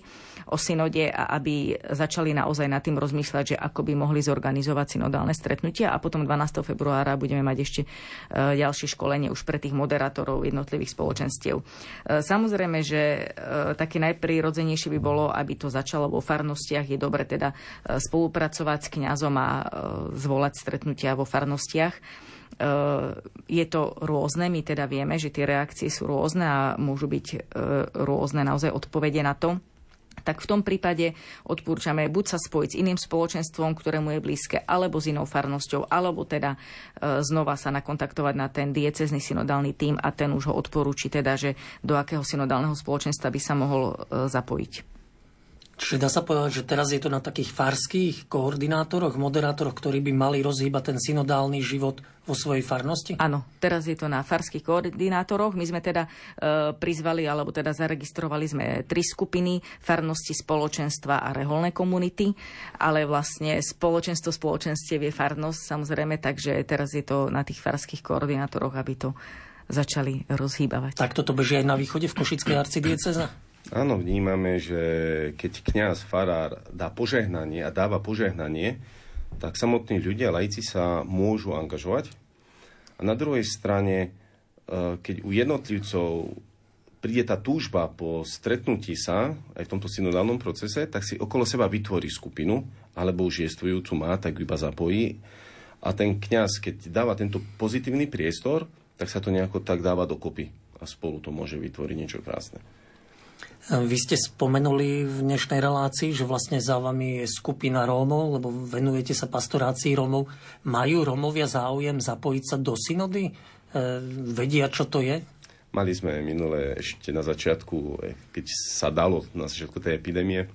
o synode a aby začali naozaj nad tým rozmýšľať, že ako by mohli zorganizovať synodálne stretnutia a potom 12. februára budeme mať ešte e, ďalšie školenie už pre tých moderátorov jednotlivých spoločenstiev. E, samozrejme, že e, také najprirodzenejšie by bolo, aby to začalo vo farnostiach. Je dobre teda spolupracovať s kňazom a zvolať stretnutia vo farnostiach. Eh, je to rôzne, my teda vieme, že tie reakcie sú rôzne a môžu byť eh, rôzne naozaj odpovede na to tak v tom prípade odporúčame buď sa spojiť s iným spoločenstvom, ktorému je blízke, alebo s inou farnosťou, alebo teda e, znova sa nakontaktovať na ten diecezný synodálny tím a ten už ho odporúči teda, že do akého synodálneho spoločenstva by sa mohol zapojiť. Čiže dá sa povedať, že teraz je to na takých farských koordinátoroch, moderátoroch, ktorí by mali rozhýbať ten synodálny život vo svojej farnosti? Áno, teraz je to na farských koordinátoroch. My sme teda e, prizvali, alebo teda zaregistrovali sme tri skupiny, farnosti, spoločenstva a reholné komunity, ale vlastne spoločenstvo spoločenstiev je farnosť samozrejme, takže teraz je to na tých farských koordinátoroch, aby to začali rozhýbavať. Tak toto beží aj na východe v Košickej arcidieceze? Áno, vnímame, že keď kňaz, farár dá požehnanie a dáva požehnanie, tak samotní ľudia, lajci sa môžu angažovať. A na druhej strane, e, keď u jednotlivcov príde tá túžba po stretnutí sa aj v tomto synodálnom procese, tak si okolo seba vytvorí skupinu, alebo už jestvujúcu má, tak iba zapojí. A ten kňaz, keď dáva tento pozitívny priestor, tak sa to nejako tak dáva dokopy. A spolu to môže vytvoriť niečo krásne. Vy ste spomenuli v dnešnej relácii, že vlastne za vami je skupina Rómov, lebo venujete sa pastorácii Rómov. Majú Rómovia záujem zapojiť sa do synody? E, vedia, čo to je? Mali sme minule ešte na začiatku, e, keď sa dalo na začiatku tej epidémie,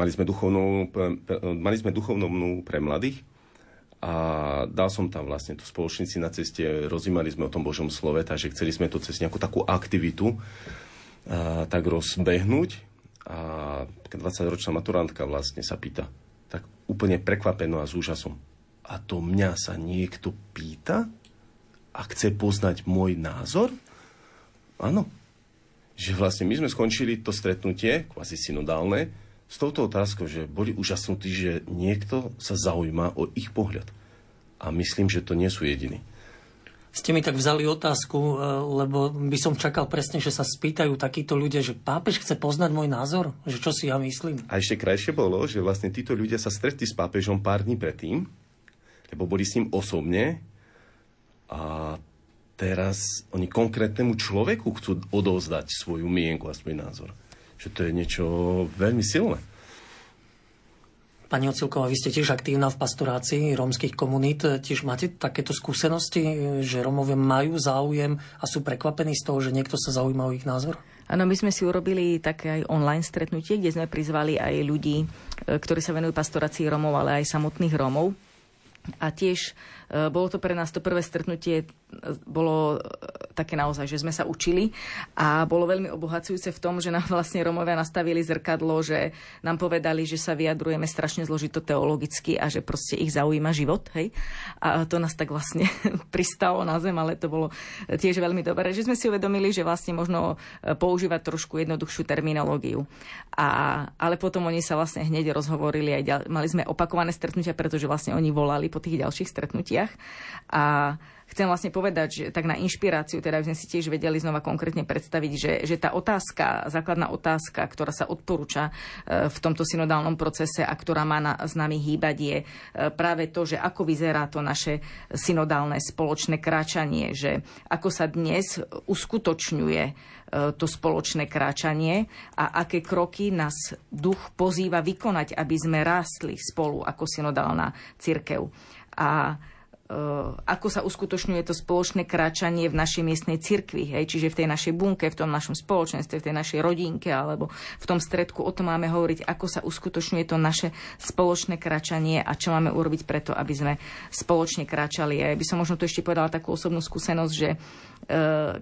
mali sme duchovnú, mali sme duchovnú pre mladých a dal som tam vlastne tu spoločníci na ceste, rozímali sme o tom Božom slove, takže chceli sme to cez nejakú takú aktivitu a, tak rozbehnúť. A 20-ročná maturantka vlastne sa pýta, tak úplne prekvapeno a s úžasom. A to mňa sa niekto pýta a chce poznať môj názor? Áno. Že vlastne my sme skončili to stretnutie, kvázi synodálne, s touto otázkou, že boli úžasnutí, že niekto sa zaujíma o ich pohľad. A myslím, že to nie sú jediní ste mi tak vzali otázku, e, lebo by som čakal presne, že sa spýtajú takíto ľudia, že pápež chce poznať môj názor, že čo si ja myslím. A ešte krajšie bolo, že vlastne títo ľudia sa stretli s pápežom pár dní predtým, lebo boli s ním osobne a teraz oni konkrétnemu človeku chcú odovzdať svoju mienku a svoj názor. Že to je niečo veľmi silné. Pani Ocilková, vy ste tiež aktívna v pastorácii rómskych komunít. Tiež máte takéto skúsenosti, že Rómovia majú záujem a sú prekvapení z toho, že niekto sa zaujíma o ich názor? Áno, my sme si urobili také aj online stretnutie, kde sme prizvali aj ľudí, e, ktorí sa venujú pastorácii Rómov, ale aj samotných Rómov A tiež e, bolo to pre nás to prvé stretnutie, e, bolo e, také naozaj, že sme sa učili a bolo veľmi obohacujúce v tom, že nám vlastne Romovia nastavili zrkadlo, že nám povedali, že sa vyjadrujeme strašne zložito teologicky a že proste ich zaujíma život. Hej? A to nás tak vlastne pristalo na zem, ale to bolo tiež veľmi dobré, že sme si uvedomili, že vlastne možno používať trošku jednoduchšiu terminológiu. A, ale potom oni sa vlastne hneď rozhovorili aj ďal, mali sme opakované stretnutia, pretože vlastne oni volali po tých ďalších stretnutiach. A chcem vlastne povedať, že tak na inšpiráciu, teda sme si tiež vedeli znova konkrétne predstaviť, že, že tá otázka, základná otázka, ktorá sa odporúča e, v tomto synodálnom procese a ktorá má na, s nami hýbať, je e, práve to, že ako vyzerá to naše synodálne spoločné kráčanie, že ako sa dnes uskutočňuje to spoločné kráčanie a aké kroky nás duch pozýva vykonať, aby sme rástli spolu ako synodálna církev a e, ako sa uskutočňuje to spoločné kráčanie v našej miestnej cirkvi, hej? čiže v tej našej bunke, v tom našom spoločenstve, v tej našej rodinke alebo v tom stredku. O tom máme hovoriť, ako sa uskutočňuje to naše spoločné kráčanie a čo máme urobiť preto, aby sme spoločne kráčali. Ja by som možno tu ešte povedala takú osobnú skúsenosť, že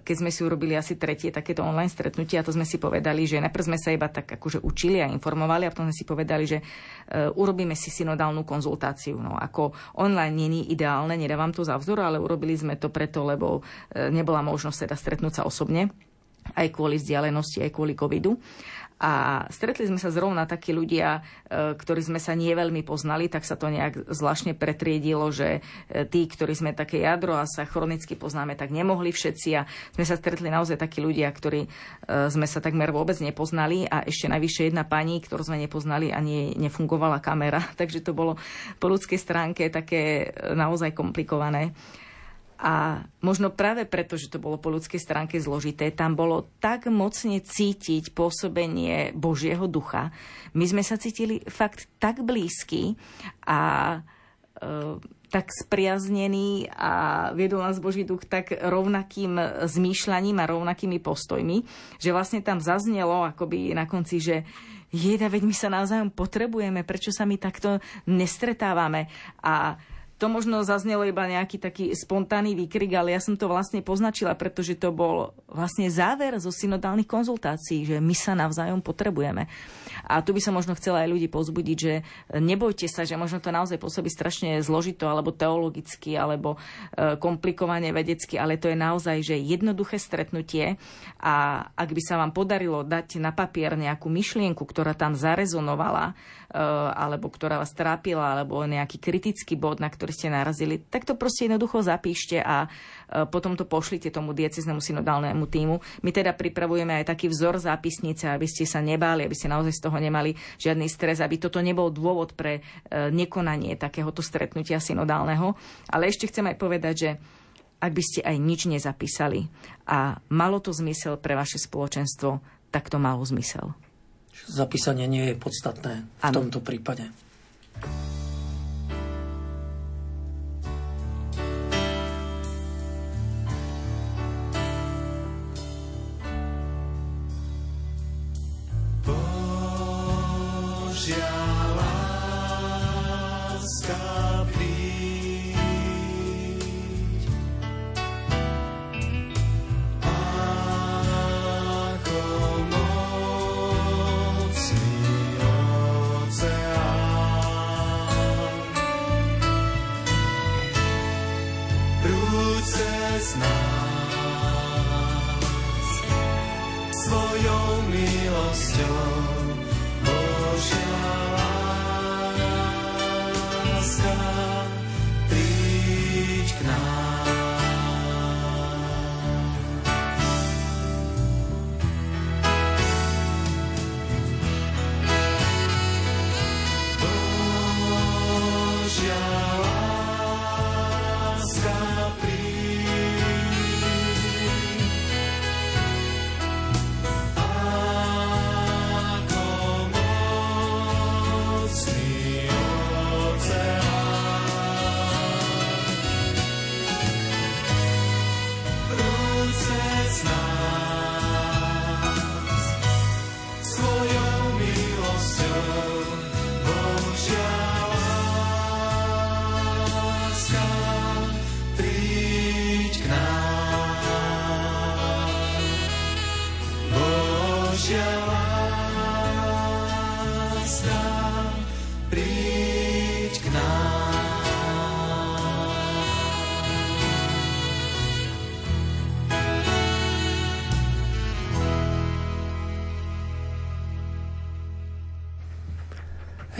keď sme si urobili asi tretie takéto online stretnutie a to sme si povedali, že najprv sme sa iba tak akože učili a informovali a potom sme si povedali, že eh, urobíme si synodálnu konzultáciu. No, ako online není ideálne, nedávam to za vzor, ale urobili sme to preto, lebo eh, nebola možnosť teda stretnúť sa osobne aj kvôli vzdialenosti, aj kvôli covidu. A stretli sme sa zrovna takí ľudia, e, ktorí sme sa nie veľmi poznali, tak sa to nejak zvláštne pretriedilo, že e, tí, ktorí sme také jadro a sa chronicky poznáme, tak nemohli všetci. A sme sa stretli naozaj takí ľudia, ktorí e, sme sa takmer vôbec nepoznali a ešte najvyššie jedna pani, ktorú sme nepoznali, ani nefungovala kamera. Takže to bolo po ľudskej stránke také naozaj komplikované. A možno práve preto, že to bolo po ľudskej stránke zložité, tam bolo tak mocne cítiť pôsobenie Božieho ducha. My sme sa cítili fakt tak blízky a e, tak spriaznený a viedol nás Boží duch tak rovnakým zmýšľaním a rovnakými postojmi, že vlastne tam zaznelo akoby na konci, že jeda, veď my sa navzájom potrebujeme, prečo sa my takto nestretávame. A to možno zaznelo iba nejaký taký spontánny výkrik, ale ja som to vlastne poznačila, pretože to bol vlastne záver zo synodálnych konzultácií, že my sa navzájom potrebujeme. A tu by som možno chcela aj ľudí pozbudiť, že nebojte sa, že možno to naozaj pôsobí strašne zložito, alebo teologicky, alebo e, komplikovane vedecky, ale to je naozaj, že jednoduché stretnutie a ak by sa vám podarilo dať na papier nejakú myšlienku, ktorá tam zarezonovala, alebo ktorá vás trápila, alebo nejaký kritický bod, na ktorý ste narazili, tak to proste jednoducho zapíšte a eh, potom to pošlite tomu dieceznému synodálnemu týmu. My teda pripravujeme aj taký vzor zápisnice, aby ste sa nebáli, aby ste naozaj z toho nemali žiadny stres, aby toto nebol dôvod pre eh, nekonanie takéhoto stretnutia synodálneho. Ale ešte chcem aj povedať, že ak by ste aj nič nezapísali a malo to zmysel pre vaše spoločenstvo, tak to malo zmysel zapísanie nie je podstatné v ano. tomto prípade.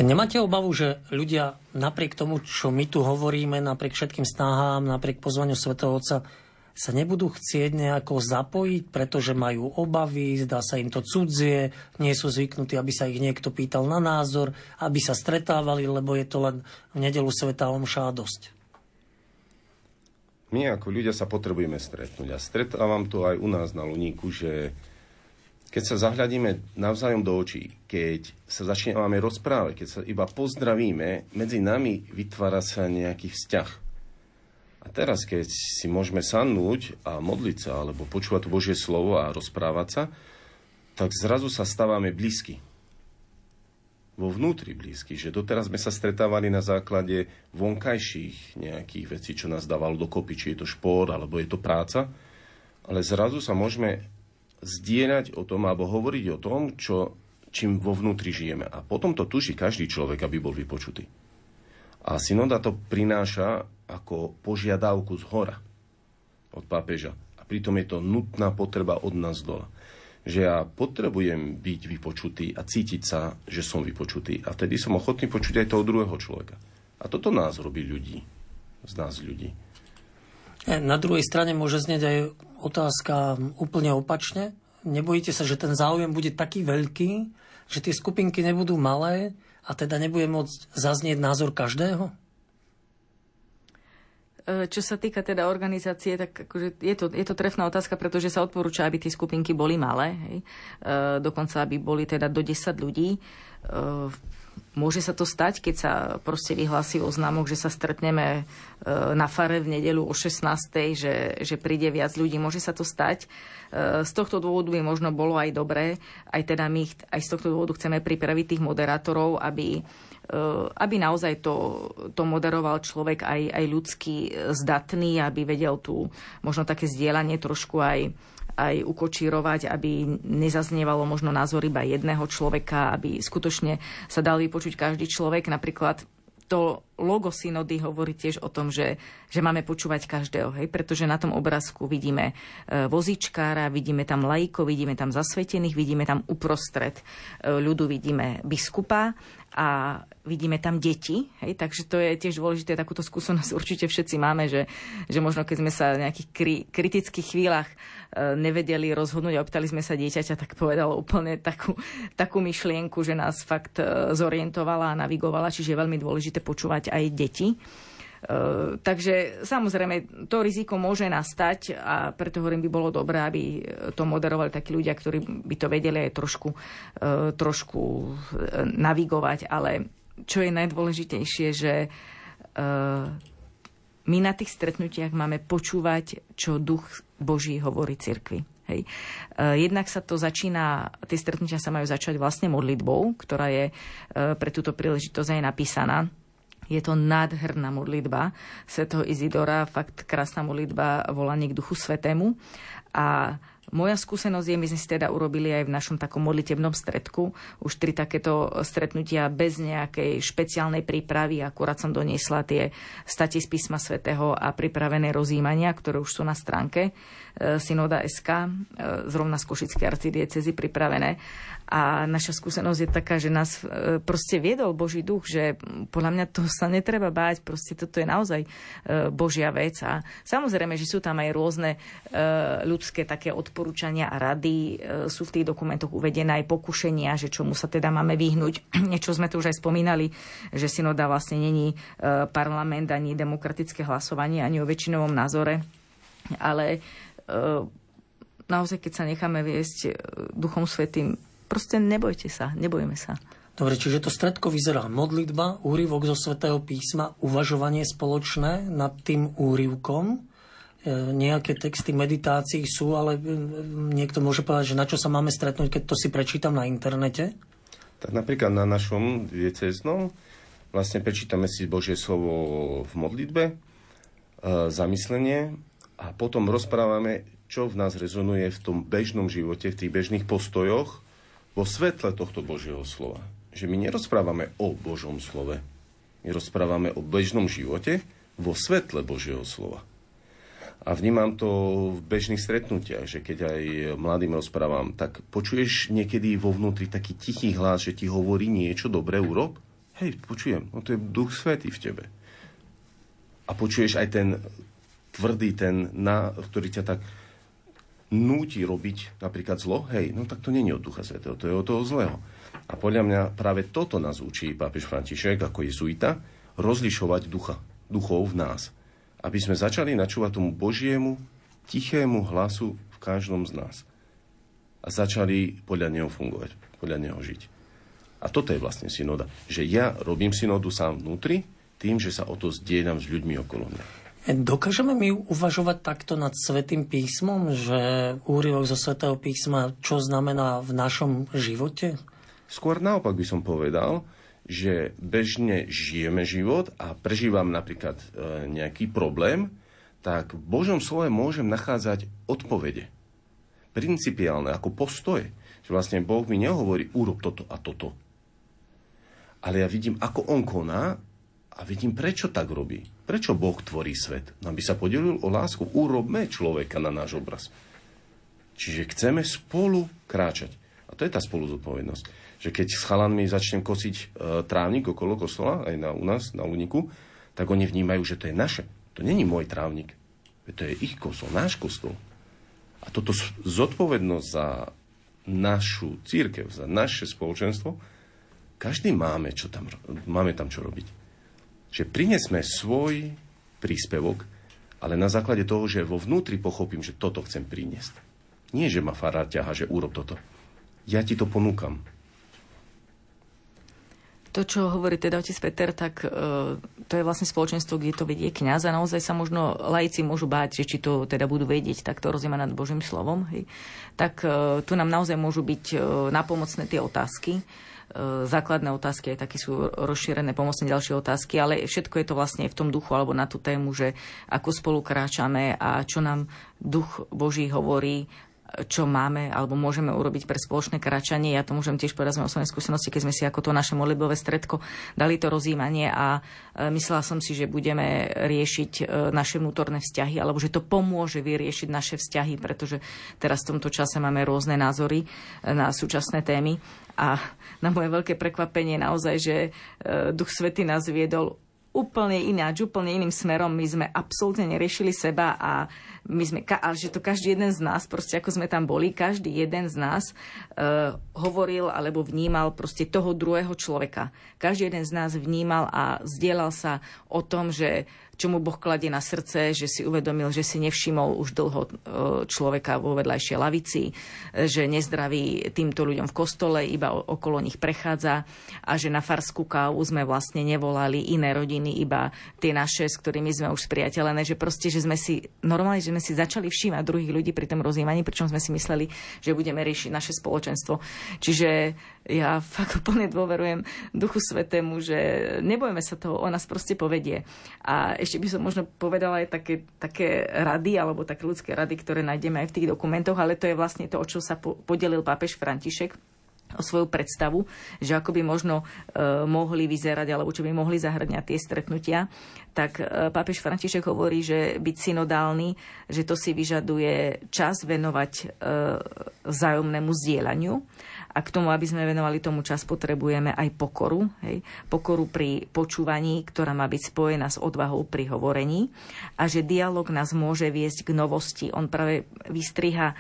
Nemáte obavu, že ľudia napriek tomu, čo my tu hovoríme, napriek všetkým snahám, napriek pozvaniu Svetého Otca, sa nebudú chcieť nejako zapojiť, pretože majú obavy, zdá sa im to cudzie, nie sú zvyknutí, aby sa ich niekto pýtal na názor, aby sa stretávali, lebo je to len v nedelu Sveta Omša dosť. My ako ľudia sa potrebujeme stretnúť a stretávam to aj u nás na Luníku, že keď sa zahľadíme navzájom do očí, keď sa začíname rozprávať, keď sa iba pozdravíme, medzi nami vytvára sa nejaký vzťah. A teraz, keď si môžeme sannúť a modliť sa, alebo počúvať Božie slovo a rozprávať sa, tak zrazu sa stávame blízky. Vo vnútri blízky, že doteraz sme sa stretávali na základe vonkajších nejakých vecí, čo nás dávalo dokopy, či je to šport, alebo je to práca, ale zrazu sa môžeme zdieľať o tom, alebo hovoriť o tom, čo, čím vo vnútri žijeme. A potom to tuší každý človek, aby bol vypočutý. A synoda to prináša ako požiadavku z hora od pápeža. A pritom je to nutná potreba od nás dola. Že ja potrebujem byť vypočutý a cítiť sa, že som vypočutý. A vtedy som ochotný počuť aj toho druhého človeka. A toto nás robí ľudí. Z nás ľudí. Na druhej strane môže znieť aj otázka úplne opačne. Nebojíte sa, že ten záujem bude taký veľký, že tie skupinky nebudú malé a teda nebude môcť zaznieť názor každého? E, čo sa týka teda organizácie, tak akože je, to, je to trefná otázka, pretože sa odporúča, aby tie skupinky boli malé, hej. E, dokonca aby boli teda do 10 ľudí. E, môže sa to stať, keď sa proste vyhlási oznámok, že sa stretneme na fare v nedelu o 16. Že, že príde viac ľudí. Môže sa to stať. Z tohto dôvodu by možno bolo aj dobré, aj teda my aj z tohto dôvodu chceme pripraviť tých moderátorov, aby Eh, aby naozaj to, to moderoval človek aj, aj ľudský zdatný, aby vedel tu možno také zdieľanie trošku aj, aj ukočírovať, aby nezaznievalo možno názor iba jedného človeka, aby skutočne sa dal vypočuť každý človek. Napríklad to logo synody hovorí tiež o tom, že, že máme počúvať každého, hej? pretože na tom obrázku vidíme e, vozičkára, vidíme tam lajko, vidíme tam zasvetených, vidíme tam uprostred e, ľudu, vidíme biskupa a vidíme tam deti, hej, takže to je tiež dôležité, takúto skúsenosť určite všetci máme, že, že možno keď sme sa v nejakých kri, kritických chvíľach nevedeli rozhodnúť a opýtali sme sa dieťaťa, tak povedalo úplne takú, takú myšlienku, že nás fakt e, zorientovala a navigovala, čiže je veľmi dôležité počúvať aj deti. Uh, takže samozrejme to riziko môže nastať a preto hovorím, by bolo dobré, aby to moderovali takí ľudia, ktorí by to vedeli aj trošku, uh, trošku navigovať, ale čo je najdôležitejšie, že my na tých stretnutiach máme počúvať, čo duch Boží hovorí cirkvi. Hej. Jednak sa to začína, tie stretnutia sa majú začať vlastne modlitbou, ktorá je pre túto príležitosť aj napísaná je to nádherná modlitba svätého Izidora, fakt krásna modlitba volanie k Duchu Svetému. A moja skúsenosť je, my sme si teda urobili aj v našom takom modlitebnom stredku už tri takéto stretnutia bez nejakej špeciálnej prípravy. Akurát som doniesla tie stati z písma svätého a pripravené rozjímania, ktoré už sú na stránke Synoda SK, e, zrovna z Košickej arcidiecezy pripravené. A naša skúsenosť je taká, že nás e, proste viedol Boží duch, že podľa mňa to sa netreba báť, proste toto je naozaj Božia vec. A samozrejme, že sú tam aj rôzne ľudské také odporúčania a rady e, sú v tých dokumentoch uvedené aj pokušenia, že čomu sa teda máme vyhnúť. Niečo sme tu už aj spomínali, že synoda vlastne není e, parlament ani demokratické hlasovanie, ani o väčšinovom názore, ale e, naozaj, keď sa necháme viesť Duchom Svetým, proste nebojte sa, nebojme sa. Dobre, čiže to stredko vyzerá modlitba, úryvok zo svätého písma, uvažovanie spoločné nad tým úryvkom E, nejaké texty meditácií sú, ale e, niekto môže povedať, že na čo sa máme stretnúť, keď to si prečítam na internete? Tak napríklad na našom dieceznom vlastne prečítame si Božie slovo v modlitbe, e, zamyslenie a potom rozprávame, čo v nás rezonuje v tom bežnom živote, v tých bežných postojoch vo svetle tohto Božieho slova. Že my nerozprávame o Božom slove, my rozprávame o bežnom živote vo svetle Božieho slova. A vnímam to v bežných stretnutiach, že keď aj mladým rozprávam, tak počuješ niekedy vo vnútri taký tichý hlas, že ti hovorí niečo dobré urob? Hej, počujem, no to je duch svetý v tebe. A počuješ aj ten tvrdý, ten, na, ktorý ťa tak núti robiť napríklad zlo, hej, no tak to není od Ducha Svetého, to je od toho zlého. A podľa mňa práve toto nás učí pápež František ako jezuita, rozlišovať ducha, duchov v nás. Aby sme začali načúvať tomu Božiemu, tichému hlasu v každom z nás. A začali podľa neho fungovať, podľa neho žiť. A toto je vlastne synoda. Že ja robím synodu sám vnútri, tým, že sa o to zdieľam s ľuďmi okolo mňa. Dokážeme my uvažovať takto nad Svetým písmom, že úryvok zo Svetého písma, čo znamená v našom živote? Skôr naopak by som povedal, že bežne žijeme život a prežívam napríklad e, nejaký problém, tak v Božom slove môžem nachádzať odpovede. Principiálne, ako postoje. Že vlastne Boh mi nehovorí, urob toto a toto. Ale ja vidím, ako On koná a vidím, prečo tak robí. Prečo Boh tvorí svet? No, aby sa podelil o lásku. Urobme človeka na náš obraz. Čiže chceme spolu kráčať. A to je tá spolu zodpovednosť. Že keď s chalanmi začnem kosiť e, trávnik okolo kostola, aj na, u nás, na úniku, tak oni vnímajú, že to je naše. To není môj trávnik. To je ich kostol, náš kostol. A toto zodpovednosť za našu církev, za naše spoločenstvo, každý máme, čo tam, máme tam čo robiť že prinesme svoj príspevok, ale na základe toho, že vo vnútri pochopím, že toto chcem priniesť. Nie, že ma fará ťaha, že urob toto. Ja ti to ponúkam. To, čo hovorí teda otec Peter, tak e, to je vlastne spoločenstvo, kde to vedie kniaz a naozaj sa možno laici môžu báť, že či to teda budú vedieť takto rozímať nad Božím slovom. Hej. Tak e, tu nám naozaj môžu byť e, napomocné tie otázky základné otázky, aj také sú rozšírené pomocné ďalšie otázky, ale všetko je to vlastne v tom duchu alebo na tú tému, že ako spolu kráčame a čo nám duch Boží hovorí čo máme alebo môžeme urobiť pre spoločné kráčanie. Ja to môžem tiež povedať z mojej skúsenosti, keď sme si ako to naše modlitbové stredko dali to rozjímanie a e, myslela som si, že budeme riešiť e, naše vnútorné vzťahy alebo že to pomôže vyriešiť naše vzťahy, pretože teraz v tomto čase máme rôzne názory e, na súčasné témy a na moje veľké prekvapenie naozaj, že Duch Svety nás viedol úplne ináč, úplne iným smerom. My sme absolútne neriešili seba a my sme, a že to každý jeden z nás, proste ako sme tam boli, každý jeden z nás uh, hovoril alebo vnímal proste toho druhého človeka. Každý jeden z nás vnímal a zdieľal sa o tom, že čo mu Boh kladie na srdce, že si uvedomil, že si nevšimol už dlho e, človeka vo vedľajšej lavici, že nezdraví týmto ľuďom v kostole, iba okolo nich prechádza a že na farskú kávu sme vlastne nevolali iné rodiny, iba tie naše, s ktorými sme už spriateľené, že proste, že sme si normálne, že sme si začali všímať druhých ľudí pri tom rozjímaní, pričom sme si mysleli, že budeme riešiť naše spoločenstvo. Čiže ja fakt úplne dôverujem Duchu Svetému, že nebojme sa toho, on nás proste povedie. A ešte by som možno povedala aj také, také rady, alebo také ľudské rady, ktoré nájdeme aj v tých dokumentoch, ale to je vlastne to, o čo sa podelil pápež František o svoju predstavu, že ako by možno e, mohli vyzerať, alebo čo by mohli zahrňať tie stretnutia, tak e, pápež František hovorí, že byť synodálny, že to si vyžaduje čas venovať e, vzájomnému zdieľaniu a k tomu, aby sme venovali tomu čas, potrebujeme aj pokoru. Hej? Pokoru pri počúvaní, ktorá má byť spojená s odvahou pri hovorení a že dialog nás môže viesť k novosti. On práve vystriha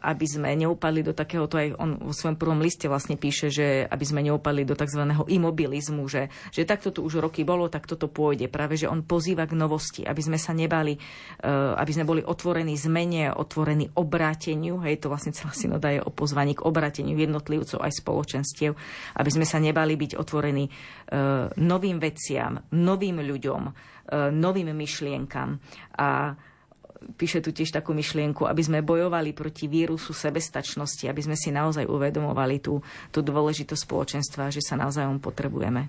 aby sme neupadli do takého, to aj on vo svojom prvom liste vlastne píše, že aby sme neupadli do tzv. imobilizmu, že, že takto tu už roky bolo, tak toto pôjde. Práve, že on pozýva k novosti, aby sme sa nebali, eh, aby sme boli otvorení zmene, otvorení obráteniu, hej, to vlastne celá synoda je o pozvaní k obráteniu jednotlivcov aj spoločenstiev, aby sme sa nebali byť otvorení eh, novým veciam, novým ľuďom, novým myšlienkam a píše tu tiež takú myšlienku, aby sme bojovali proti vírusu sebestačnosti, aby sme si naozaj uvedomovali tú, tú dôležitosť spoločenstva, že sa naozaj potrebujeme.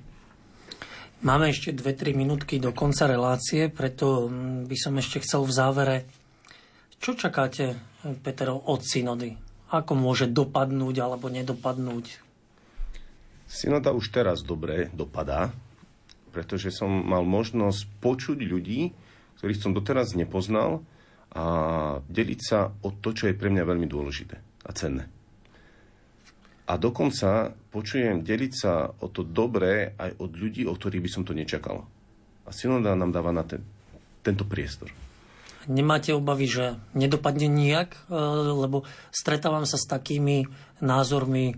Máme ešte 2-3 minútky do konca relácie, preto mm, by som ešte chcel v závere. Čo čakáte, Peter, od synody? ako môže dopadnúť alebo nedopadnúť? Synoda už teraz dobre dopadá, pretože som mal možnosť počuť ľudí, ktorých som doteraz nepoznal a deliť sa o to, čo je pre mňa veľmi dôležité a cenné. A dokonca počujem deliť sa o to dobré aj od ľudí, o ktorých by som to nečakal. A synoda nám dáva na ten, tento priestor. Nemáte obavy, že nedopadne nijak? E, lebo stretávam sa s takými názormi,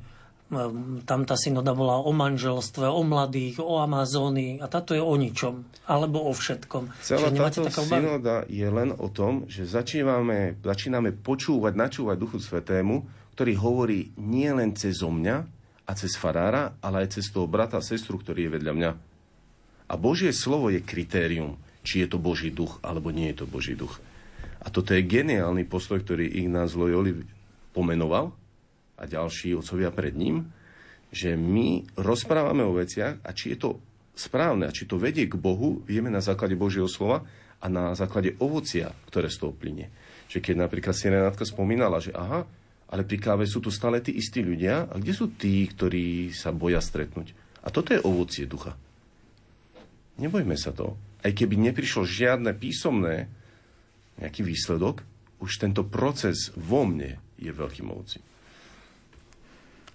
tam tá synoda bola o manželstve, o mladých, o Amazónii a táto je o ničom, alebo o všetkom. Celá táto synoda je len o tom, že začíname, začíname počúvať, načúvať Duchu Svetému, ktorý hovorí nie len cez mňa a cez farára, ale aj cez toho brata a sestru, ktorý je vedľa mňa. A Božie slovo je kritérium či je to Boží duch, alebo nie je to Boží duch. A toto je geniálny postoj, ktorý Ignác Loyoli pomenoval a ďalší otcovia pred ním, že my rozprávame o veciach a či je to správne a či to vedie k Bohu, vieme na základe Božieho slova a na základe ovocia, ktoré z toho plyne. Že keď napríklad si Renátka spomínala, že aha, ale pri káve sú tu stále tí istí ľudia a kde sú tí, ktorí sa boja stretnúť? A toto je ovocie ducha. Nebojme sa toho aj keby neprišlo žiadne písomné nejaký výsledok, už tento proces vo mne je veľkým ovocím.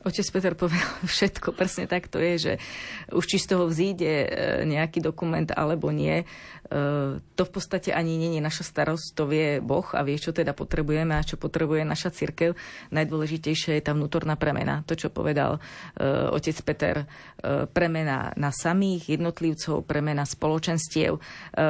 Otec Peter povedal všetko, presne tak to je, že už či z toho vzíde e, nejaký dokument alebo nie, e, to v podstate ani nie je naša starosť, to vie Boh a vie, čo teda potrebujeme a čo potrebuje naša církev. Najdôležitejšia je tá vnútorná premena. To, čo povedal e, otec Peter, premena na samých jednotlivcov, premena spoločenstiev.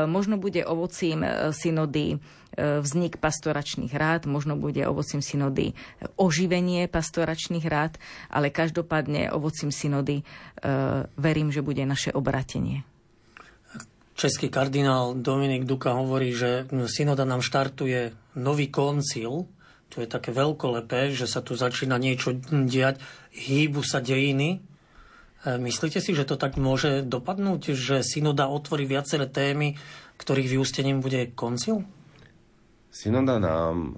Možno bude ovocím synody vznik pastoračných rád, možno bude ovocím synody oživenie pastoračných rád, ale každopádne ovocím synody e, verím, že bude naše obratenie. Český kardinál Dominik Duka hovorí, že synoda nám štartuje nový koncil, to je také veľkolepé, že sa tu začína niečo diať, hýbu sa dejiny. Myslíte si, že to tak môže dopadnúť, že synoda otvorí viaceré témy, ktorých vyústením bude koncil? Synoda nám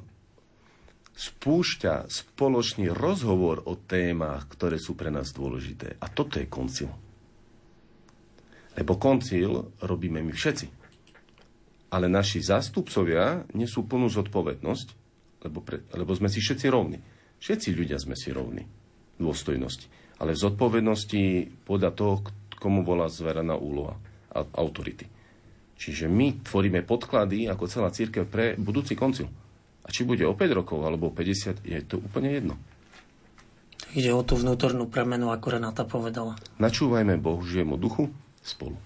spúšťa spoločný rozhovor o témach, ktoré sú pre nás dôležité. A toto je koncil. Lebo koncil robíme my všetci. Ale naši zástupcovia nesú plnú zodpovednosť, lebo, pre, lebo sme si všetci rovní. Všetci ľudia sme si rovní v dôstojnosti. Ale v zodpovednosti podľa toho, komu bola zverená úloha a autority. Čiže my tvoríme podklady ako celá církev pre budúci koncil. A či bude o 5 rokov alebo o 50, je to úplne jedno. Ide o tú vnútornú premenu, ako Renata povedala. Načúvajme Božiemu duchu spolu.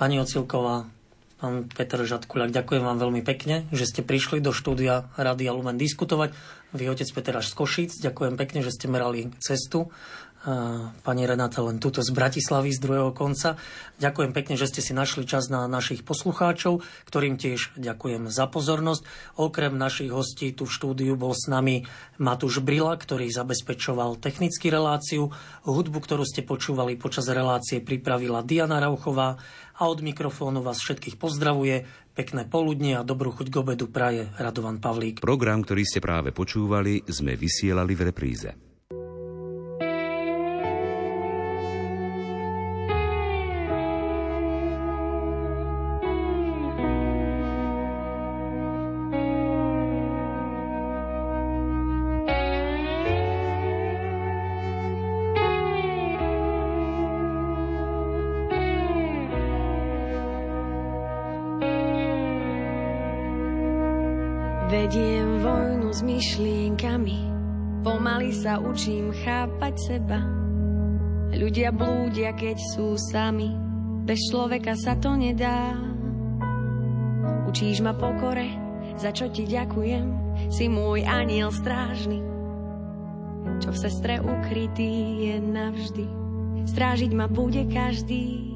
Pani Ocilková, pán Peter Žadkuľak, ďakujem vám veľmi pekne, že ste prišli do štúdia Rady Lumen diskutovať. Vy, otec Peter až z Košíc, ďakujem pekne, že ste merali cestu pani Renata len túto z Bratislavy z druhého konca. Ďakujem pekne, že ste si našli čas na našich poslucháčov, ktorým tiež ďakujem za pozornosť. Okrem našich hostí tu v štúdiu bol s nami Matúš Brila, ktorý zabezpečoval technickú reláciu. Hudbu, ktorú ste počúvali počas relácie, pripravila Diana Rauchová a od mikrofónu vás všetkých pozdravuje. Pekné poludnie a dobrú chuť k obedu praje Radovan Pavlík. Program, ktorý ste práve počúvali, sme vysielali v repríze. Učím chápať seba. Ľudia blúdia, keď sú sami, bez človeka sa to nedá. Učíš ma pokore, za čo ti ďakujem, si môj aniel strážny. Čo v sestre ukrytý je navždy, strážiť ma bude každý.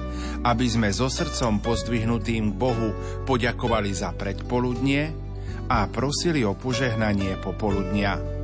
aby sme so srdcom pozdvihnutým Bohu poďakovali za predpoludnie a prosili o požehnanie popoludnia.